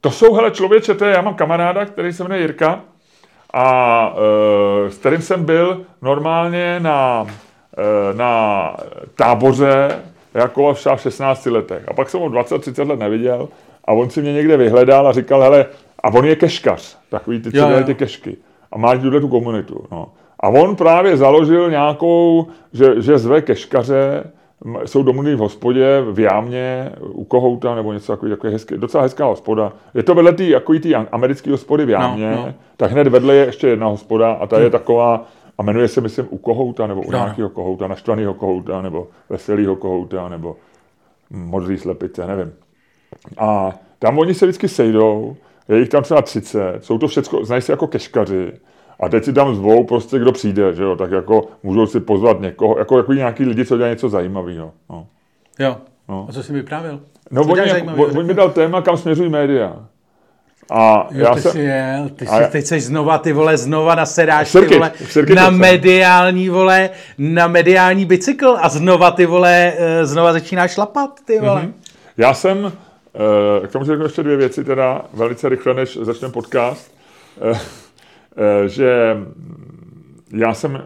To jsou, hele, člověče, to je, já mám kamaráda, který se jmenuje Jirka a e, s kterým jsem byl normálně na, e, na táboře jako v 16 letech. A pak jsem ho 20-30 let neviděl a on si mě někde vyhledal a říkal, hele, a on je keškař, takový ty, co dělají ty kešky. A má tuhle tu komunitu. No. A on právě založil nějakou, že, že zve keškaře, jsou domluví v hospodě, v jámě, u kohouta, nebo něco takový, takový hezký, docela hezká hospoda. Je to vedle jako tý americké hospody v jámě, No, no. tak hned vedle je ještě jedna hospoda a ta je taková, a jmenuje se, myslím, u kohouta, nebo u No, nějakého kohouta, naštvaného kohouta, nebo veselého kohouta, nebo modrý slepice, nevím. A tam oni se vždycky sejdou, je jich tam třeba 30, jsou to všechno, znají se jako keškaři. A teď si tam zvou prostě, kdo přijde, že jo, tak jako můžou si pozvat někoho, jako, jako nějaký lidi, co dělají něco zajímavého. No. Jo. No. A co jsi mi vyprávěl? No, jako, on, mi dal téma, kam směřují média. A Jo, já ty jsem, jsi jel, ty a jsi, já- teď seš znova, ty vole, znova nasedáš, ty Sirky, vole, Sirky na mediální, vole, na mediální bicykl a znova, ty vole, eh, znova začínáš šlapat, ty vole. Mhm. Já jsem, eh, k tomu řeknu ještě dvě věci, teda velice rychle, než začneme podcast, eh, že já jsem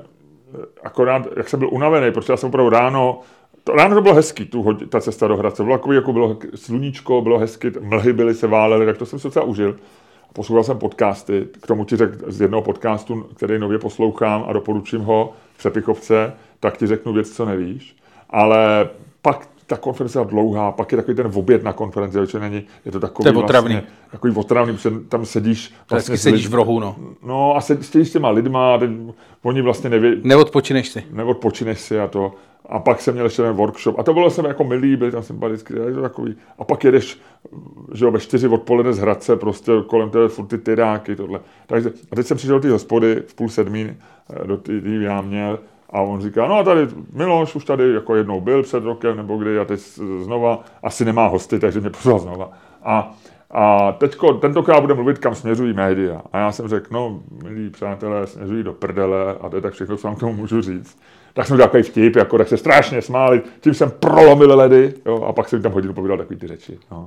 akorát, jak jsem byl unavený, protože já jsem opravdu ráno, to ráno to bylo hezký, tu, ta cesta do Hradce, bylo takový, jako bylo sluníčko, bylo hezky, mlhy byly, se válely, tak to jsem se docela užil. Poslouchal jsem podcasty, k tomu ti řekl z jednoho podcastu, který nově poslouchám a doporučím ho v Přepichovce, tak ti řeknu věc, co nevíš. Ale pak ta konference je dlouhá, pak je takový ten oběd na konferenci, že není, je to takový To je otravný. Vlastně, takový otravný, protože tam sedíš Vždycky s sedíš lid- v rohu, no. No a sedíš s těma lidma, a teď oni vlastně neví, Neodpočineš si. neodpočineš si a to. A pak jsem měl ještě ten workshop. A to bylo jsem jako milý, byli tam sympatický, to takový. A pak jedeš, že jo, ve čtyři odpoledne z Hradce, prostě kolem tebe furt ty tyráky, tohle. Takže, a teď jsem přišel do té hospody v půl sedmí eh, do té té jámě a on říká, no a tady Miloš už tady jako jednou byl před rokem, nebo kdy a teď znova, asi nemá hosty, takže mě pozval znova. A, a teďko, tentokrát bude mluvit, kam směřují média. A já jsem řekl, no, milí přátelé, směřují do prdele a to je tak všechno, co vám k tomu můžu říct. Tak jsme udělali takový vtip, jako tak se strašně smáli, tím jsem prolomil ledy, jo, a pak jsem tam hodinu povídal takový ty řeči. No.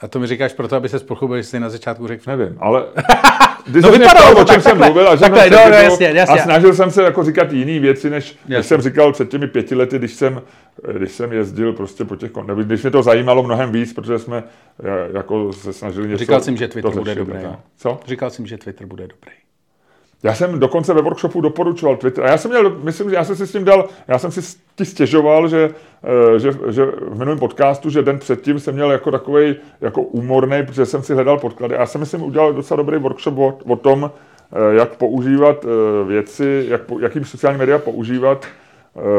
A to mi říkáš proto, aby se že jsi na začátku řekl. Nevím, ale když No vypadalo ptal, to o čem tak, jsem takhle, mluvil a že takhle, jsem no, no, jasně, jasně. a snažil jsem se jako říkat jiné věci, než když jsem říkal před těmi pěti lety, když jsem, když jsem jezdil prostě po těch, nebo když mě to zajímalo mnohem víc, protože jsme eh, jako se snažili něco Říkal jsem, že Twitter bude dobrý. Co? Říkal jsem, že Twitter bude dobrý. Já jsem dokonce ve workshopu doporučoval Twitter. A já jsem měl, myslím, že já jsem si s tím dal, já jsem si ti stěžoval, že, eh, že, že v minulém podcastu, že den předtím jsem měl jako takový jako úmorný, protože jsem si hledal podklady. A já jsem, myslím, udělal docela dobrý workshop o, o tom, eh, jak používat eh, věci, jak, jakým sociální média používat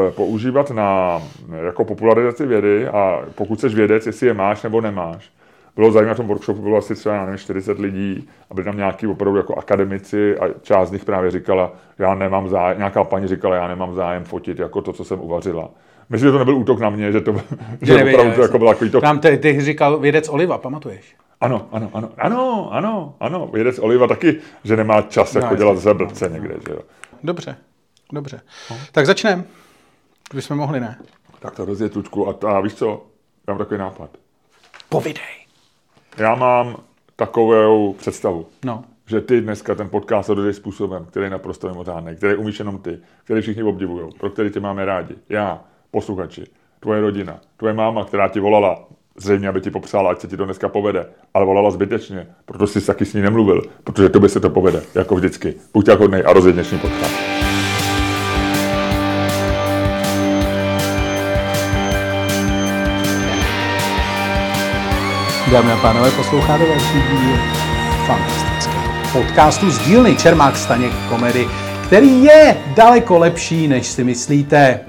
používat na jako popularizaci vědy a pokud jsi vědec, jestli je máš nebo nemáš. Bylo zajímavé, v tom workshopu bylo asi třeba, nevím, 40 lidí a byli tam nějaký opravdu jako akademici a část z nich právě říkala, já nemám zájem, nějaká paní říkala, já nemám zájem fotit jako to, co jsem uvařila. Myslím, že to nebyl útok na mě, že to, že nevěděl, opravdu to jako bylo takový to, Tam ty, ty říkal vědec Oliva, pamatuješ? ano, ano, ano, ano, ano, ano, vědec Oliva taky, že nemá čas jako jasně. dělat ze blbce někde, že jo. Dobře, dobře. Tak začneme. Bychom mohli, ne? Tak to rozjet tučku a, a víš co, já mám takový nápad. Povidej. Já mám takovou představu, No. že ty dneska ten podcast odvedeš způsobem, který je naprosto mimořádný, který umíš jenom ty, který všichni obdivují, pro který tě máme rádi. Já, posluchači, tvoje rodina, tvoje máma, která ti volala, zřejmě, aby ti popsala, ať se ti to dneska povede, ale volala zbytečně, protože jsi taky s ní nemluvil, protože tobě se to povede, jako vždycky. Buď tak hodnej a rozjeď dnešní podcast. Dámy a pánové, posloucháte další díl fantastického podcastu z dílny Čermák Staněk komedy, který je daleko lepší, než si myslíte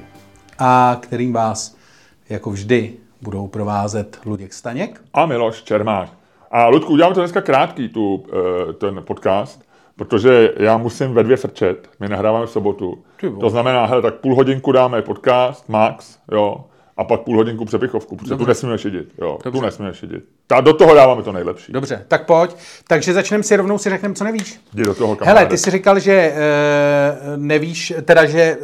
a kterým vás jako vždy budou provázet Luděk Staněk. A Miloš Čermáš. A Ludku, uděláme to dneska krátký, tu, eh, ten podcast, protože já musím ve dvě frčet, my nahráváme v sobotu. To znamená, hele, tak půl hodinku dáme podcast, max, jo, a pak půl hodinku přepichovku, protože Dobře. tu nesmíme šidit. Jo, Dobře. tu nesmíme šidit. Ta, do toho dáváme to nejlepší. Dobře, tak pojď. Takže začneme si rovnou si řekneme, co nevíš. Jdi do toho, kamaráde. Hele, ty jsi říkal, že e, nevíš, teda, že e,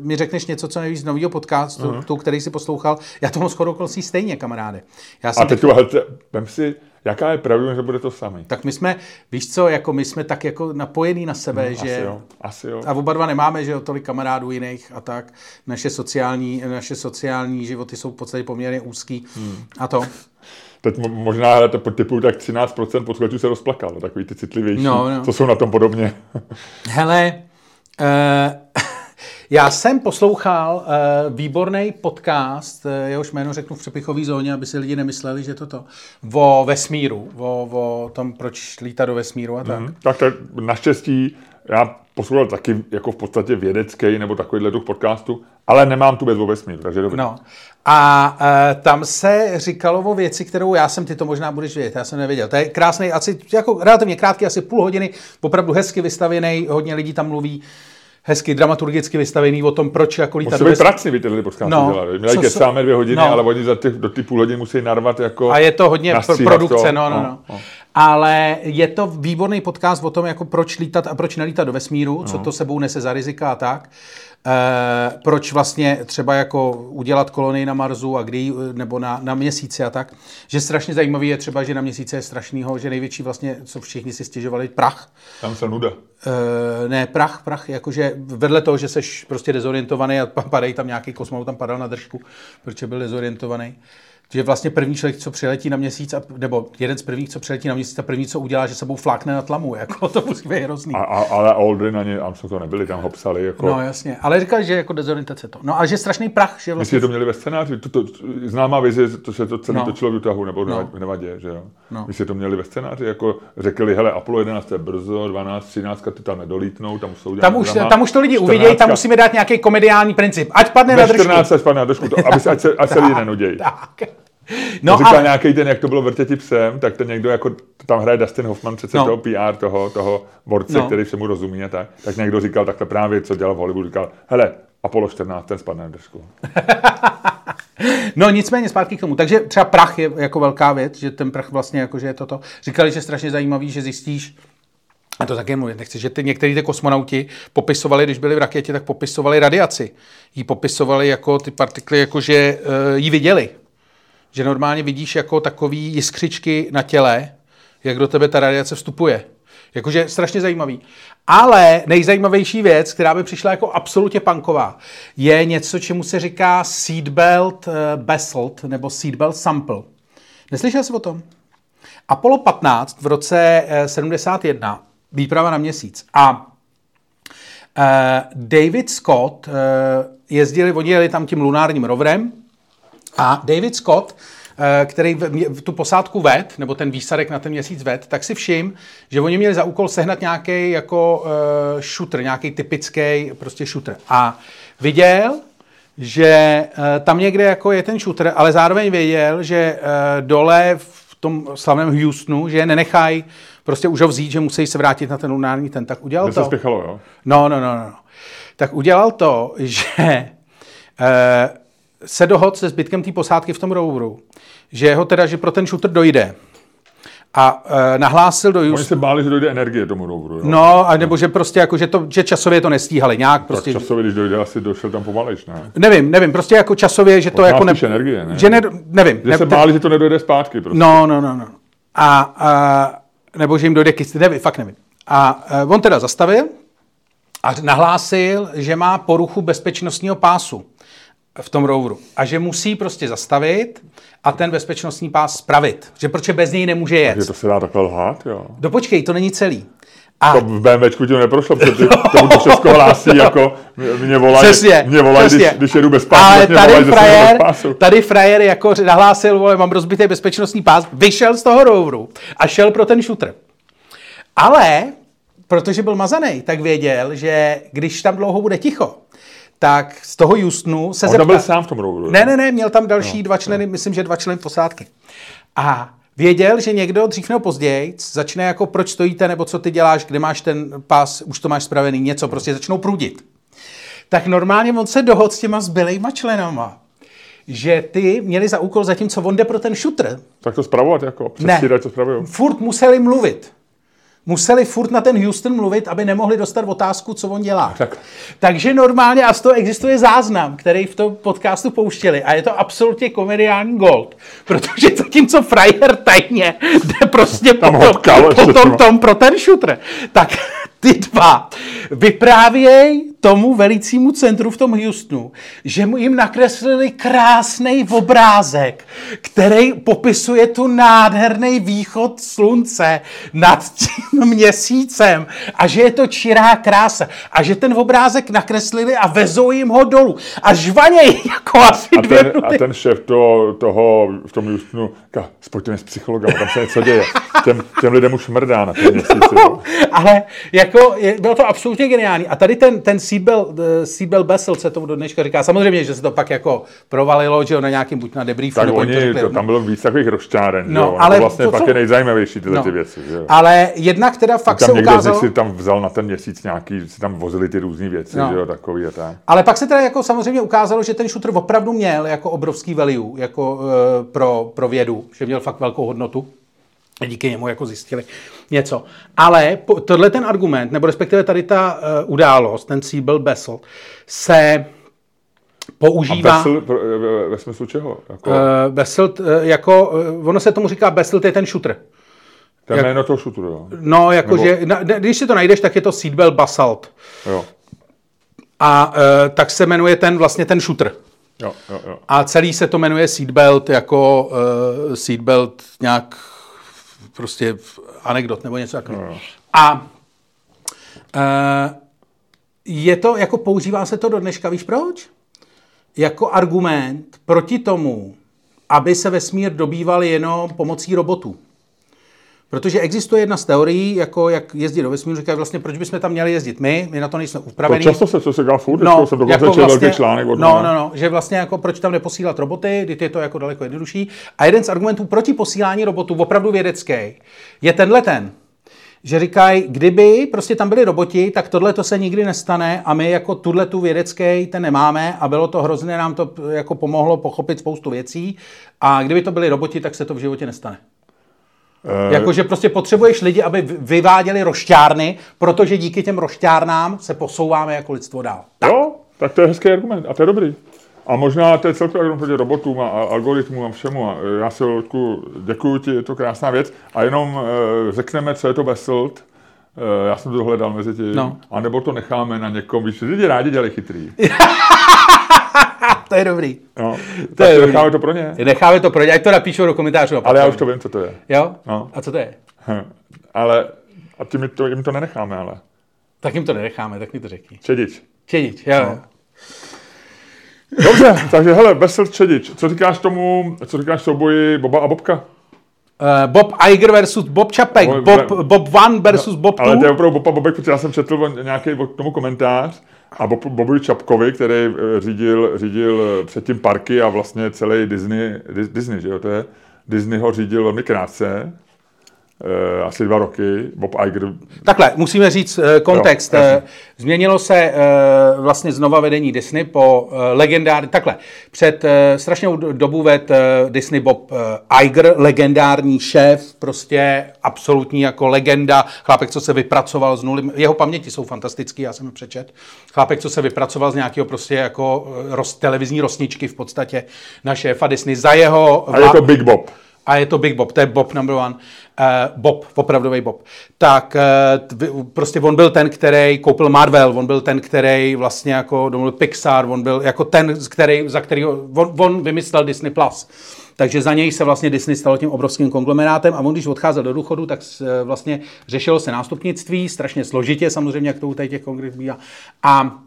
mi řekneš něco, co nevíš z nového podcastu, uh-huh. tu, který jsi poslouchal. Já tomu shodou stejně, kamaráde. Já jsem a teď, teď... vem si, Jaká je pravda, že bude to samý? Tak my jsme, víš co, jako my jsme tak jako napojení na sebe, hmm, že... Asi jo, asi jo. A oba dva nemáme, že jo, tolik kamarádů jiných a tak. Naše sociální, naše sociální životy jsou v podstatě poměrně úzký hmm. a to. Teď možná, hele, to typu tak 13% posluchačů se rozplakalo, takový ty citlivější, no, no. co jsou na tom podobně. hele, uh, já jsem poslouchal uh, výborný podcast, uh, jehož jméno řeknu v přepichové zóně, aby si lidi nemysleli, že to to, o vesmíru, o, o tom, proč lítá do vesmíru a tak. Mm, tak, tak naštěstí já poslouchal taky jako v podstatě vědecký nebo takovýhle druh podcastu, ale nemám tu bez o vesmíru, takže dobrý. No. A uh, tam se říkalo o věci, kterou já jsem, ty to možná budeš vědět, já jsem nevěděl. To je krásný, asi jako relativně krátký, asi půl hodiny, opravdu hezky vystavěný, hodně lidí tam mluví hezky dramaturgicky vystavený o tom, proč jako lítat. Musí být pracní, vy tyhle podcasty no, dělali. Měli kecáme dvě hodiny, no. ale oni za ty, do ty půl hodiny musí narvat jako A je to hodně produkce, to. no, no, no. no. Ale je to výborný podcast o tom, jako proč lítat a proč nelítat do vesmíru, no. co to sebou nese za rizika a tak. Eh, proč vlastně třeba jako udělat kolonii na Marsu a kdy, nebo na, na měsíci a tak. Že strašně zajímavý je třeba, že na měsíci je strašnýho, že největší vlastně, co všichni si stěžovali, prach. Tam se nuda. Uh, ne, prach, prach, jakože vedle toho, že seš prostě dezorientovaný a padají tam nějaký kosmonaut, tam padal na držku, protože byl dezorientovaný že vlastně první člověk, co přiletí na měsíc, a, nebo jeden z prvních, co přiletí na měsíc, a první, co udělá, že sebou flákne na tlamu, jako to musí být hrozný. A, a, ale Aldrin ani Armstrong to nebyli, tam ho psali. Jako... No jasně, ale říkali, že jako dezorientace to. No a že strašný prach, že vlastně... Myslíte, to měli ve scénáři? To, to, známá vize, to se to celé no. točilo v Utahu, nebo no. v Nevadě, že jo? No. Myslíte, to měli ve scénáři, jako řekli, hele, Apollo 11 je brzo, 12, 13, ty tam nedolítnou, tam jsou tam už, tam už to lidi uvidějí, tam musíme dát nějaký komediální princip. Ať padne na držku. 14 ať padne na držku, to, aby se, ať se, ať se lidi nenudějí. Tak. No říkal a... nějaký ten, jak to bylo vrtěti psem, tak ten někdo jako, tam hraje Dustin Hoffman, přece no. toho PR, toho, toho borce, no. který všemu rozumí a tak, tak někdo říkal takhle právě, co dělal v Hollywoodu, říkal, hele, Apollo 14, ten spadne na držku. no nicméně zpátky k tomu. Takže třeba prach je jako velká věc, že ten prach vlastně jako, že je toto. Říkali, že je strašně zajímavý, že zjistíš, a to také mluvit nechci, že ty, některý ty kosmonauti popisovali, když byli v raketě, tak popisovali radiaci. Jí popisovali jako ty partikly, jako že uh, ji viděli že normálně vidíš jako takový jiskřičky na těle, jak do tebe ta radiace vstupuje. Jakože strašně zajímavý. Ale nejzajímavější věc, která by přišla jako absolutně panková, je něco, čemu se říká seatbelt uh, basalt nebo seatbelt sample. Neslyšel jsi o tom? Apollo 15 v roce uh, 71, výprava na měsíc. A uh, David Scott jezdili, oni jeli tam tím lunárním roverem, a David Scott, eh, který tu posádku ved, nebo ten výsadek na ten měsíc ved, tak si všim, že oni měli za úkol sehnat nějaký jako uh, shooter, nějaký typický prostě shooter. A viděl, že uh, tam někde jako je ten shooter, ale zároveň věděl, že uh, dole v tom slavném Houstonu, že je nenechají prostě už ho vzít, že musí se vrátit na ten lunární ten, tak udělal to. Se spěchalo, jo? No, no, no, no. Tak udělal to, že uh, se dohod se zbytkem té posádky v tom roveru, že ho teda, že pro ten shooter dojde. A e, nahlásil do Oni se báli, že dojde energie tomu roveru. Jo? No, a nebo že prostě jako, že, to, že časově to nestíhali nějak. Prostě, tak časově, když dojde, asi došel tam pomalejš, ne? Nevím, nevím, prostě jako časově, že to jako ne... energie, ne? Že ne, nevím. Že ne, se báli, že to nedojde zpátky prostě. No, no, no, no. A, a nebo že jim dojde kyst, nevím, fakt nevím. A, a on teda zastavil a nahlásil, že má poruchu bezpečnostního pásu v tom roveru. A že musí prostě zastavit a ten bezpečnostní pás spravit. Že proč bez něj nemůže jet. Takže to se dá takhle lhát, jo. Do počkej, to není celý. A... To v BMWčku ti neprošlo, protože tomu to všechno hlásí, jako mě volají, přesně, mě volají když, když jedu bez pásu, Ale tady volají, frajer, tady frajer jako nahlásil, vole, mám rozbitý bezpečnostní pás, vyšel z toho roveru a šel pro ten šutr. Ale protože byl mazaný, tak věděl, že když tam dlouho bude ticho, tak z toho Justnu se On zeptal... byl sám v tom rouru. Ne, ne, ne, měl tam další no, dva členy, no. myslím, že dva členy posádky. A věděl, že někdo dřív nebo později začne jako proč stojíte, nebo co ty děláš, kde máš ten pás, už to máš spravený, něco, prostě začnou prudit. Tak normálně on se dohod s těma zbylejma členama, že ty měli za úkol, zatímco on jde pro ten šutr, Tak to spravovat jako, přestírat, co spravují. furt museli mluvit. Museli furt na ten Houston mluvit, aby nemohli dostat otázku, co on dělá. Tak. Takže normálně, a z toho existuje záznam, který v tom podcastu pouštěli. A je to absolutně komediální gold. Protože zatímco frajer tajně jde prostě Tam po tom, po tom, tom pro ten šutr, tak ty dva vyprávěj tomu velicímu centru v tom Houstonu, že mu jim nakreslili krásný obrázek, který popisuje tu nádherný východ slunce nad tím měsícem a že je to čirá krása a že ten obrázek nakreslili a vezou jim ho dolů a žvaněj jako asi A dvě ten, a ten šéf to, toho v tom Houstonu říká, spojďte s psychologem, tam se něco děje. Těm, těm lidem už mrdá na ten měsíc. jo. Ale jako je, bylo to absolutně geniální. A tady ten, ten Seatbelt, eh, Seatbelt Bessel se tomu do dneška říká. Samozřejmě, že se to pak jako provalilo, že jo, na nějakým buď na debriefu, Tak nebo jim to oni, řekli. to, tam bylo víc takových rozčáren, No, jo. ale to vlastně to, pak co- je nejzajímavější tyhle No. ty věci. Že jo. Ale jednak teda fakt se Tam někdo z ukázalo... si tam vzal na ten měsíc nějaký, si tam vozili ty různé věci, No. že jo, takový a tak. Ale pak se teda jako samozřejmě ukázalo, že ten shooter opravdu měl jako obrovský value jako uh, pro, pro vědu, že měl fakt velkou hodnotu. A díky němu jako zjistili něco. Ale tohle ten argument, nebo respektive tady ta uh, událost, ten Siebel Bessel, se A používá... Bessel, pro- ve, smyslu čeho? Jako, Uh, Basalt, uh, jako, uh, ono se tomu říká Basalt, je ten shooter. to je jméno toho šutru, jo. No, Nebo- jakože, na, ne- když si to najdeš, tak je to Seatbelt Basalt. Jo, A uh, tak se jmenuje ten vlastně ten shooter. jo, jo, jo. A celý se to jmenuje Seatbelt jako uh, Seatbelt nějak prostě anekdot nebo něco takového. No. A uh, je to, jako používá se to do dneška, víš proč? Jako argument proti tomu, aby se vesmír dobýval jenom pomocí robotů. Protože existuje jedna z teorií, jako jak jezdit do vesmíru, říkají vlastně, proč bychom tam měli jezdit my, my na to nejsme To upravení. často se, se dělá furt, no, jsem dokonce jako vlastně, velký článek od no, toho. no, no, že vlastně jako proč tam neposílat roboty, když je to jako daleko jednodušší. A jeden z argumentů proti posílání robotů, opravdu vědecký, je tenhle ten, že říkají, kdyby prostě tam byli roboti, tak tohle to se nikdy nestane a my jako tuhle tu vědecký ten nemáme a bylo to hrozně, nám to jako pomohlo pochopit spoustu věcí a kdyby to byli roboti, tak se to v životě nestane. Eh, Jakože prostě potřebuješ lidi, aby vyváděli rošťárny, protože díky těm rošťárnám se posouváme jako lidstvo dál. Jo, tak to je hezký argument a to je dobrý. A možná to je celkově argument proti robotům a, a algoritmům a všemu. A já si, Ludku, děkuji ti, je to krásná věc. A jenom e, řekneme, co je to Basalt. E, já jsem to hledal mezi tím. No. A nebo to necháme na někom, víš, lidi rádi dělají chytrý. To je dobrý. No, To je dobrý. necháme to pro ně. Necháme to projít, ať to napíšou do komentářů. Ale já už to vím, co to je. Jo? No. A co to je? Hm. Ale a tím to, jim to nenecháme, ale. Tak jim to nenecháme, tak mi to řekni. Čedič. Čedič, jo. No. Dobře, takže hele, Basalt Čedič. Co říkáš tomu, co říkáš souboji Boba a Bobka? Uh, Bob Iger versus Bob Čapek. Bob, Bob One versus Bob Ale to je Two. opravdu Bob a Bobek, protože já jsem četl nějaký o tomu komentář a Bob, Bobovi Čapkovi, který eh, řídil, řídil eh, předtím parky a vlastně celý Disney, Dis- Disney, že jo, to je, Disney ho řídil velmi krátce, asi dva roky, Bob Iger, Takhle, musíme říct uh, kontext. Jo, jasně. Změnilo se uh, vlastně znova vedení Disney po uh, legendární, takhle, před uh, strašnou do- dobu ved uh, Disney Bob uh, Iger, legendární šéf, prostě absolutní jako legenda, chlápek, co se vypracoval z nuly, jeho paměti jsou fantastický, já jsem je přečet, chlápek, co se vypracoval z nějakého prostě jako roz, televizní rosničky v podstatě na šéfa Disney za jeho... a je to Big Bob. A je to Big Bob, to je Bob number one. Uh, Bob, opravdový Bob. Tak t- prostě on byl ten, který koupil Marvel, on byl ten, který vlastně jako domluvil Pixar, on byl jako ten, který, za kterýho, on, on vymyslel Disney+. Plus. Takže za něj se vlastně Disney stalo tím obrovským konglomerátem a on, když odcházel do důchodu, tak eh, vlastně řešilo se nástupnictví, strašně složitě samozřejmě, jak to u těch kongresů bývá. A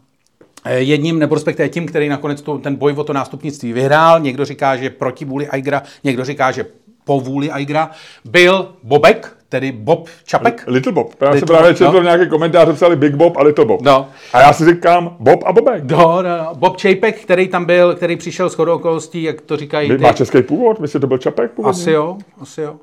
Eh, jedním, nebo respektive tím, který nakonec to, ten boj o to nástupnictví vyhrál. Někdo říká, že proti vůli Igera, někdo říká, že po vůli Aigra, byl Bobek, tedy Bob Čapek. Little Bob. Já Little jsem právě četl no. nějaký komentář, psali Big Bob a Little Bob. No. A já si říkám Bob a Bobek. No, no, no. Bob Čapek, který tam byl, který přišel s chodou okolností, jak to říkají ty. Má český původ? Myslíte, to byl Čapek původně? Asi jo, asi jo.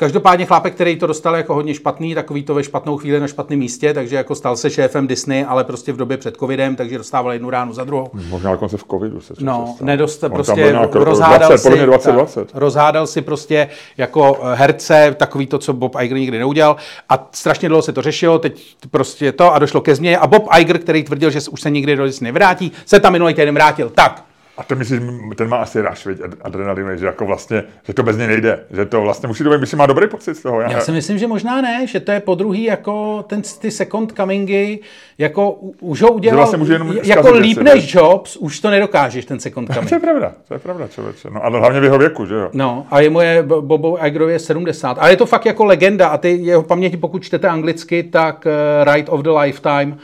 Každopádně chlápek, který to dostal jako hodně špatný, takový to ve špatnou chvíli na špatném místě, takže jako stal se šéfem Disney, ale prostě v době před covidem, takže dostával jednu ránu za druhou. Možná dokonce v covidu se No, nedost, On prostě rozhádal 20, si, podle mě 2020. tak, rozhádal si prostě jako eh, herce, takový to, co Bob Iger nikdy neudělal a strašně dlouho se to řešilo, teď prostě to a došlo ke změně a Bob Iger, který tvrdil, že už se nikdy do Disney nevrátí, se tam minulý týden vrátil. Tak, A ten myslíš, ten má asi rush, viď, ad- adrenalin, že jako vlastně, že to bez něj nejde, že to vlastně musí to být, myslím, má dobrý pocit z toho. Já si myslím, že možná ne, že to je po druhý jako ten, ty second comingy, jako už ho udělal, vlastně může jenom jako líp než Jobs, už to nedokážeš, ten second To coming. je pravda, to je pravda, člověče. No a hlavně v jeho věku, že jo. No a je moje Bobo je 70. A je to fakt jako legenda a ty jeho paměti, pokud čtete anglicky, tak uh, Right of the Lifetime,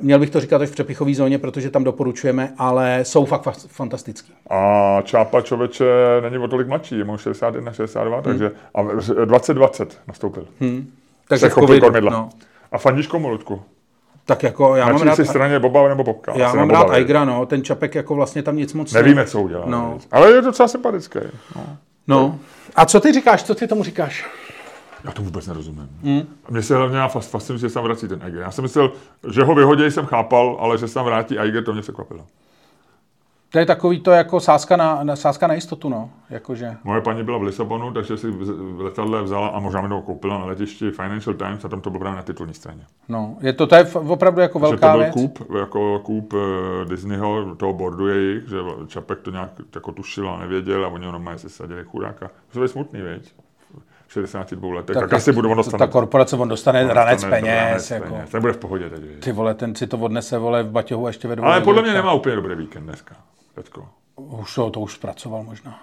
měl bych to říkat až v přepichové zóně, protože tam doporučujeme, ale jsou fakt fa- fantastický. A Čápa člověče není o tolik mladší, je mu 61, 62, Hmm. takže a v- 2020 nastoupil. Hmm. Takže Se covidu, kormidla. no. A fandíš komu, Ludku? Tak jako já Na mám rád, jsi straně Boba nebo Bobka? já mám na rád? Igera, no, ten Čapek jako vlastně tam nic moc Nevíme, co udělá. No. Ale je docela sympatický. No. No. A co ty říkáš, co ty tomu říkáš? Já to vůbec nerozumím. Mm. Mně se hlavně fascinuje, že se tam vrací ten Eiger. Já jsem myslel, že ho vyhodí, jsem chápal, ale že se tam vrátí Eiger, to mě překvapilo. To je takový to jako sázka na, na, sázka na jistotu, no. Jakože. Moje paní byla v Lisabonu, takže si v letadle vzala a možná mi to koupila na letišti Financial Times a tam to bylo právě na titulní straně. No, je to, to je opravdu jako že to velká byl věc. kůp, jako kůp eh, Disneyho, toho bordu jejich, že Čapek to nějak jako tušil a nevěděl a oni normálně si sadili chudáka. To je smutný, věc. V 62 letech, tak, tak asi budu on dostane. Ta korporace, on dostane on ranec dostane peněz. ranec jako. peněz. Ten bude v pohodě teď. Ty vole, ten si to odnese, vole, v baťohu ještě ve dvou. Ale podle mě nemá úplně dobrý víkend dneska. Teďko. Už to, to už zpracoval možná.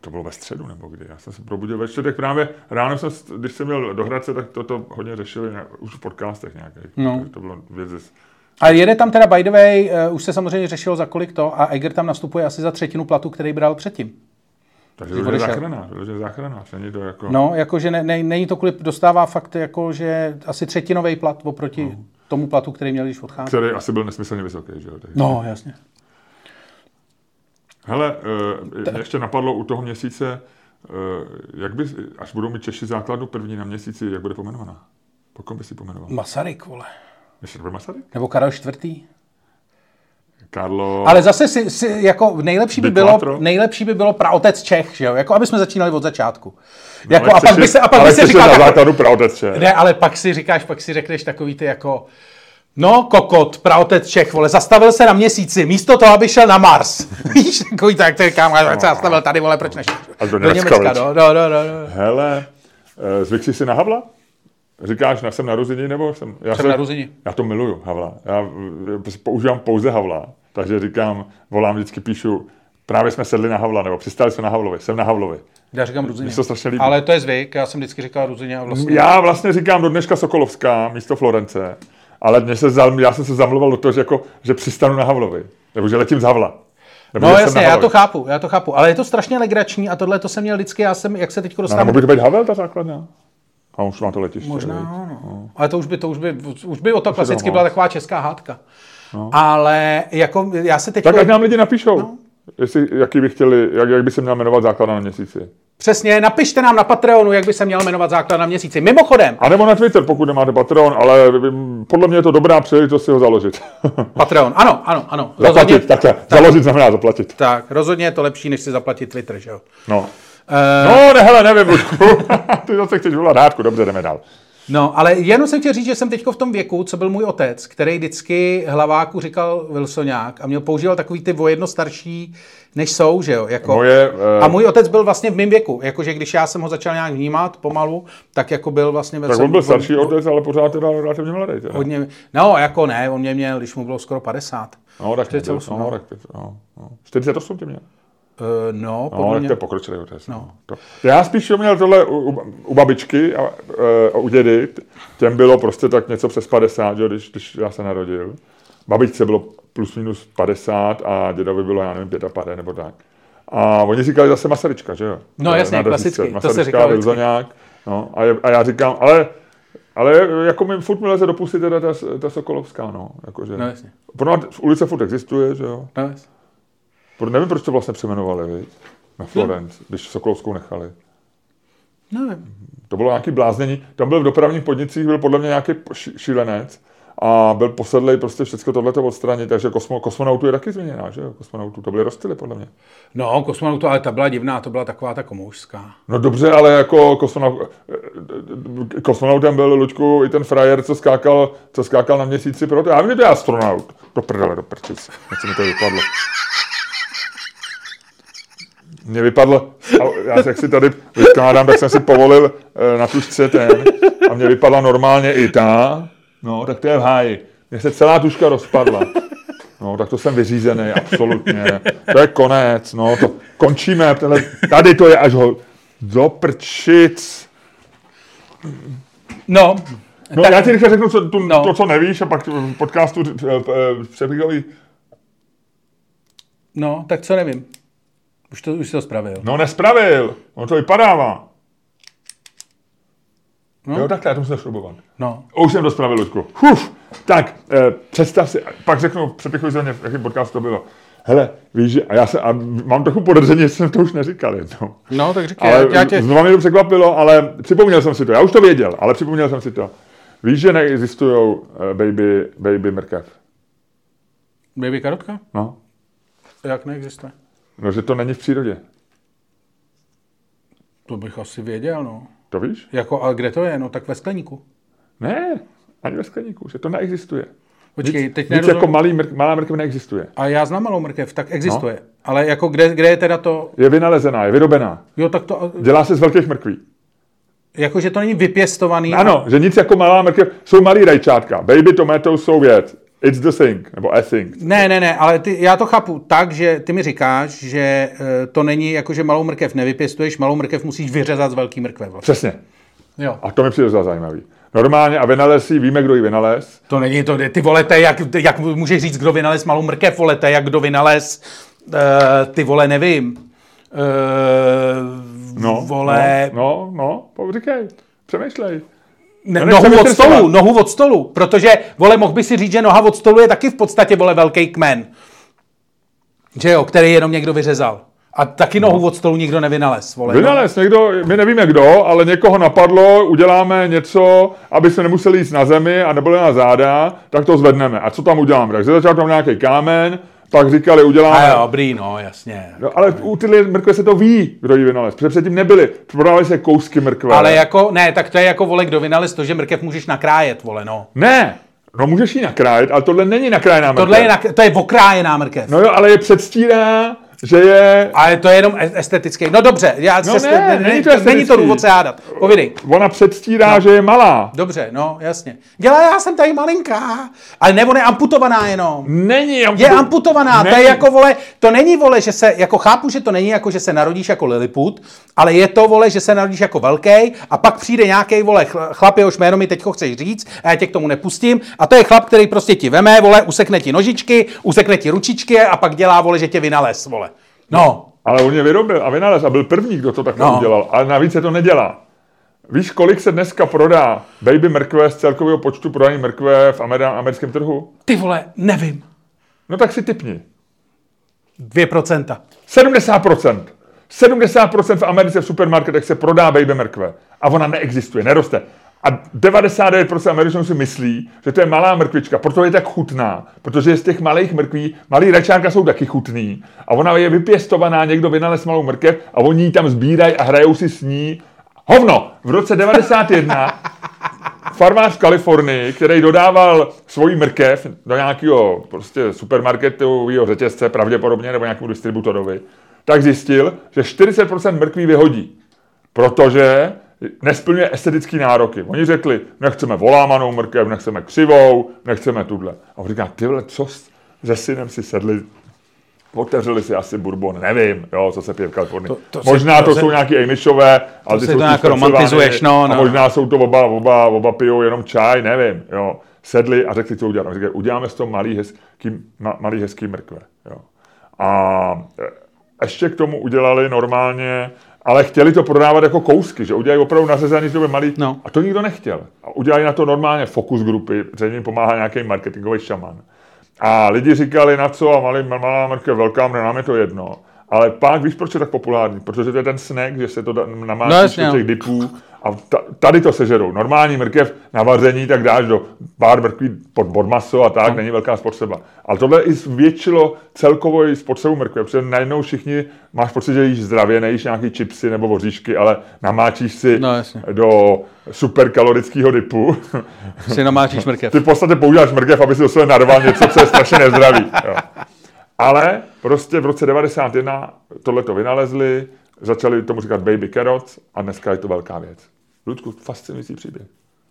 To bylo ve středu nebo kdy. Já jsem se probudil ve čtvrtek právě. Ráno jsem, když jsem měl do Hradce, tak toto hodně řešili už v podcastech nějakých. No. Takže To bylo věc, A jede tam teda, by the way, uh, už se samozřejmě řešilo za kolik to a Eger tam nastupuje asi za třetinu platu, který bral předtím. Takže to je záchranář, to je záchranář, není to jako... No, jakože ne, ne, není to kvůli, dostává fakt jako, že asi třetinový plat oproti No. tomu platu, který měl, když odcházel. který asi byl nesmyslně vysoký, že jo? No, jasně. Hele, uh, ještě napadlo u toho měsíce, uh, jak by, až budou mít Češi základnu první na měsíci, jak bude pomenovaná? Po kom by si pomenoval? Masaryk, vole. To bude Masaryk? Nebo Karel IV. Karlo... Ale zase si, si jako nejlepší by, bylo, nejlepší by bylo praotec Čech, že jo? Jako aby jsme začínali od začátku. No, Jako, a pak by si- se, a pak by se říkal, na základu praotec Čech. ne, ale pak si říkáš, pak si řekneš takový ty jako, no kokot, praotec Čech, vole, zastavil se na měsíci, místo toho, aby šel na Mars. Víš, takový tak, to říkám, ale se zastavil tady, vole, proč nešel? A do Německa, viď? no, no, no, no, no. Hele, uh, zvyk jsi si na Havla? Říkáš, na jsem narození nebo jsem? Já Jsem narození. Já to miluju, Havla. Já eh, používám pouze Havla, takže říkám, volám, vždycky píšu, právě jsme sedli na Havla, nebo přistali jsme na Havlovi, jsem na Havlovi. Já říkám Ruzině. Se to strašně líbí. Ale to je zvyk, já jsem vždycky říkal Ruzině a vlastně. Já vlastně říkám do dneška Sokolovská místo Florence, ale mě se já jsem se zamluval do toho, že, jako, že přistanu na Havlovi, nebo že letím z Havla. Nebo No jasně, já to chápu, já to chápu, ale je to strašně legrační a tohle to jsem měl vždycky, já jsem, jak se teď No, dostávám nebo by to být Havel, ta základna? A už má to letiště. Možná, viď? no. Ale to už by, to už by, už by o to klasicky moc. byla taková česká hádka. Ale jako já se teď... Tak ať nám lidi napíšou, no. jestli, jaký by chtěli, jak, jak by se měl jmenovat základna na měsíci. Přesně, napište nám na Patreonu, jak by se měl jmenovat základ na měsíci. Mimochodem, A nebo na Twitter, pokud nemáte Patreon, ale podle mě je to dobrá příležitost si ho založit. Patreon, ano, ano, ano. zaplatit, takhle. Založit znamená zaplatit. Tak, rozhodně je to lepší, než si zaplatit Twitter, že jo? No. Eh, No, ne, hele, nevím. Ty zase chceš volat hádku, dobře, jdeme dál. No, ale jenom jsem chtěl říct, že jsem teď v tom věku, co byl můj otec, který vždycky hlaváku říkal Wilsonák a měl používal takový ty vojedno starší, než jsou, že jo? Jako, Moje, eh, A můj otec byl vlastně v mém věku, jakože když já jsem ho začal nějak vnímat pomalu, tak jako byl vlastně... Tak on byl starší otec, ale pořád teda relativně mladý. Teda. Hodně, no, jako ne, on mě měl, když mu bylo skoro 50. No, tak 48, no, no. tak, no, no. 48 tě měl. Uh, no, No, podle tak mě... to je pokročilý otec. No. To. Já spíš měl tohle u, u, babičky a, e, u dědy, těm bylo prostě tak něco přes 50, že, jo, když, když já se narodil. Babičce bylo plus minus 50 a dědovi bylo, já nevím, 55 nebo tak. A oni říkali zase Masaryčka, že jo? No, jasně, klasicky, to se Masaryčka, říkalo vždycky. Vilzoňák. No, a, je, a, já říkám, ale, ale jako mi furt mi leze do pusy teda ta, ta Sokolovská, no. Jakože, No, jasně. Pro nás ulice furt existuje, že jo? No, jasně. Pro, nevím, proč to vlastně přejmenovali, viď? Na Florence, když Sokolovskou nechali. Nevím. To bylo nějaký bláznění. Tam byl v dopravních podnicích, byl podle mě nějaký šílenec a byl posedlej prostě všechno tohleto odstranit, takže kosmo, kosmonautu je taky změněná, že jo? Kosmonautu, to byly rozstyly podle mě. No, kosmonautu, ale ta byla divná, to byla taková ta komoušská. No dobře, ale jako kosmonaut, kosmonautem byl Luďku i ten frajer, co skákal, co skákal na měsíci pro to. Já vím, že to je astronaut. Do prdele, do prčic. Jak se mi to vypadlo. Mně vypadlo, a já jak si tady vykládám, tak jsem si povolil eh, na tušce ten a mě vypadla normálně i ta, no tak to je v háji. Mně se celá tuška rozpadla. No, tak to jsem vyřízený, absolutně. To je konec, no, to končíme, tenhle, tady to je až ho, do prčic. No, No, tak, já ti rychle řeknu co, tu, No. to, co nevíš, a pak v podcastu eh, eh, přebíhají. no, tak co nevím. Už to, už jsi to spravil. No, nespravil, on to vypadává. No. No. Jo, takhle, já to musím šrubovat. No, Už jsem to spravil, Luďku. Huf, tak, eh, představ si, pak řeknu, přepichuj za mě, v jakém podcastu to bylo. Hele, víš, že, a já se, a mám trochu podezření, že jsem to už neříkal jednou. no tak říkej, Ale já tě... znova mě to překvapilo, ale připomněl jsem si to. Já už to věděl, ale připomněl jsem si to. Víš, že neexistují uh, baby, baby mrkev? Baby karotka? No. Jak neexistuje? No, že to není v přírodě. To bych asi věděl, no. To víš? Jako, a kde to je? No tak ve skleníku. Ne, ani ve skleníku, že to neexistuje. Počkej, nic, teď nic nerozum- jako malý mrk, malá mrkev neexistuje. A já znám malou mrkev, tak existuje. No. Ale jako kde, kde je teda to... Je vynalezená, je vyrobená. Jo, tak to... Dělá se z velkých mrkví. Jako, že to není vypěstovaný. Ano, že nic jako malá mrkev, jsou malý rajčátka. Baby tomato jsou věc. It's the thing, nebo a thing. Ne, ne, ne, ale ty, já to chápu tak, že ty mi říkáš, že e, to není jako, že malou mrkev nevypěstuješ, malou mrkev musíš vyřezat z velký mrkve. Vlastně. Přesně. Jo. A to mi přijde za zajímavý. Normálně a vynalez ji, víme, kdo ji vynalez. To není to, ty vole, to je jak, jak můžeš říct, kdo vynalez malou mrkev, vole, to je jak kdo vynalez, e, ty vole, nevím. E, No, vole, no, no, no, říkej, přemýšlej. Ne, No, nohu od stolu, nohu od stolu, protože, vole, mohl by si říct, že noha od stolu je taky v podstatě, vole, velký kmen. Že jo, který jenom někdo vyřezal. A taky nohu od stolu nikdo nevynalez, vole. no. Vynalez někdo, my nevíme kdo, ale někoho napadlo, uděláme něco, aby se nemuseli jít na zemi a nebyly na záda, tak to zvedneme. A co tam uděláme? Takže začal tam nějaký kámen, pak říkali, uděláme... A jo, dobrý, no, jasně. No, ale u tyhle mrkve se to ví, kdo ji vynalez. Protože předtím nebyly. Prodávaly se kousky mrkve. Ale jako, ne, tak to je jako, vole, kdo vynalez to, že mrkev můžeš nakrájet, vole, no. Ne, no můžeš ji nakrájet, ale tohle není nakrájená mrkev. Tohle je, nak- to je okrájená mrkev. No jo, ale je předstírá, že je... Ale to je jenom estetický. No dobře, já No se, ne, ne, není to není to estetický. důvod se hádat. Povídej. Ona předstírá, no. že je malá. Dobře, no, jasně. Dělá, já jsem tady malinká. Ale nebo je amputovaná jenom. Není. Je amputovaná, Není. to je jako, vole, to není, vole, že se, jako chápu, že to není jako, že se narodíš jako Lilliput, ale je to, vole, že se narodíš jako velký a pak přijde nějaký, vole, chl- chlap, jehož jméno mi teď chceš říct a já tě k tomu nepustím a to je chlap, který prostě ti veme, vole, usekne ti nožičky, usekne ti ručičky a pak dělá, vole, že tě vynalez, vole. No, Ale on je vyrobil a vynalez a byl první, kdo to takhle No. udělal. Ale navíc se to nedělá. Víš, kolik se dneska prodá baby mrkve z celkového počtu prodaných mrkve v amer- americkém trhu? ty vole, nevím. No tak si typni. 2%. 70%. 70% v Americe v supermarketech se prodá baby mrkve. A ona neexistuje, neroste. A 99% Američanů si myslí, že to je malá mrkvička, proto je tak chutná. Protože z těch malých mrkví, malý račánka jsou taky chutný. A ona je vypěstovaná, někdo vynalez malou mrkev a oni ji tam sbírají a hrajou si s ní. Hovno! V roce 91 farmář v Kalifornii, který dodával svoji mrkev do nějakého prostě supermarketového řetězce, pravděpodobně, nebo nějakému distributorovi, tak zjistil, že 40% mrkví vyhodí, protože nesplňuje estetické nároky. Oni řekli, nechceme volámanou mrkev, nechceme křivou, nechceme tuhle. A on říká, ty vole, co se synem si sedli, otevřeli si asi bourbon, nevím, jo, co se pije v Kalifornii. To- to si- možná to to, se- jsou nějaký Amishové, ale ty si jsou to nějak romantizuješ, no, A no. možná jsou to oba, oba, oba pijou jenom čaj, nevím, jo. Sedli a řekli, co udělat. A říkají, uděláme z toho malý hezký, ma, malý hezký mrkve, jo. A e, ještě k tomu udělali normálně, ale chtěli to prodávat jako kousky, že udělají opravdu nařezaný, že to bude malý. No. A to nikdo nechtěl. A udělali na to normálně fokus grupy, že jim pomáhá nějaký marketingový šaman. A lidi říkali, na co, a malý, malá mrkev, velká, nám je to jedno. Ale pak víš, proč je tak populární? Protože to je ten snack, že se to namáčí No jasně, do těch no. dipů a ta, tady to sežerou. Normální mrkev na vaření, tak dáš do pár mrkví pod, pod maso a tak, no. není velká spotřeba. Ale tohle i zvětšilo celkovou i spotřebu mrkve, protože najednou všichni máš pocit, že jíš zdravě, nejíš nějaký chipsy nebo voříšky, ale namáčíš si No, jasně. do superkalorického dipu. Si namáčíš mrkev. Ty v podstatě používáš mrkev, aby si do sebe narval něco, co je strašně nezdravý. Jo. Ale prostě v roce 91 tohle to vynalezli, začali tomu říkat baby carrots a dneska je to velká věc. Ludku, fascinující příběh.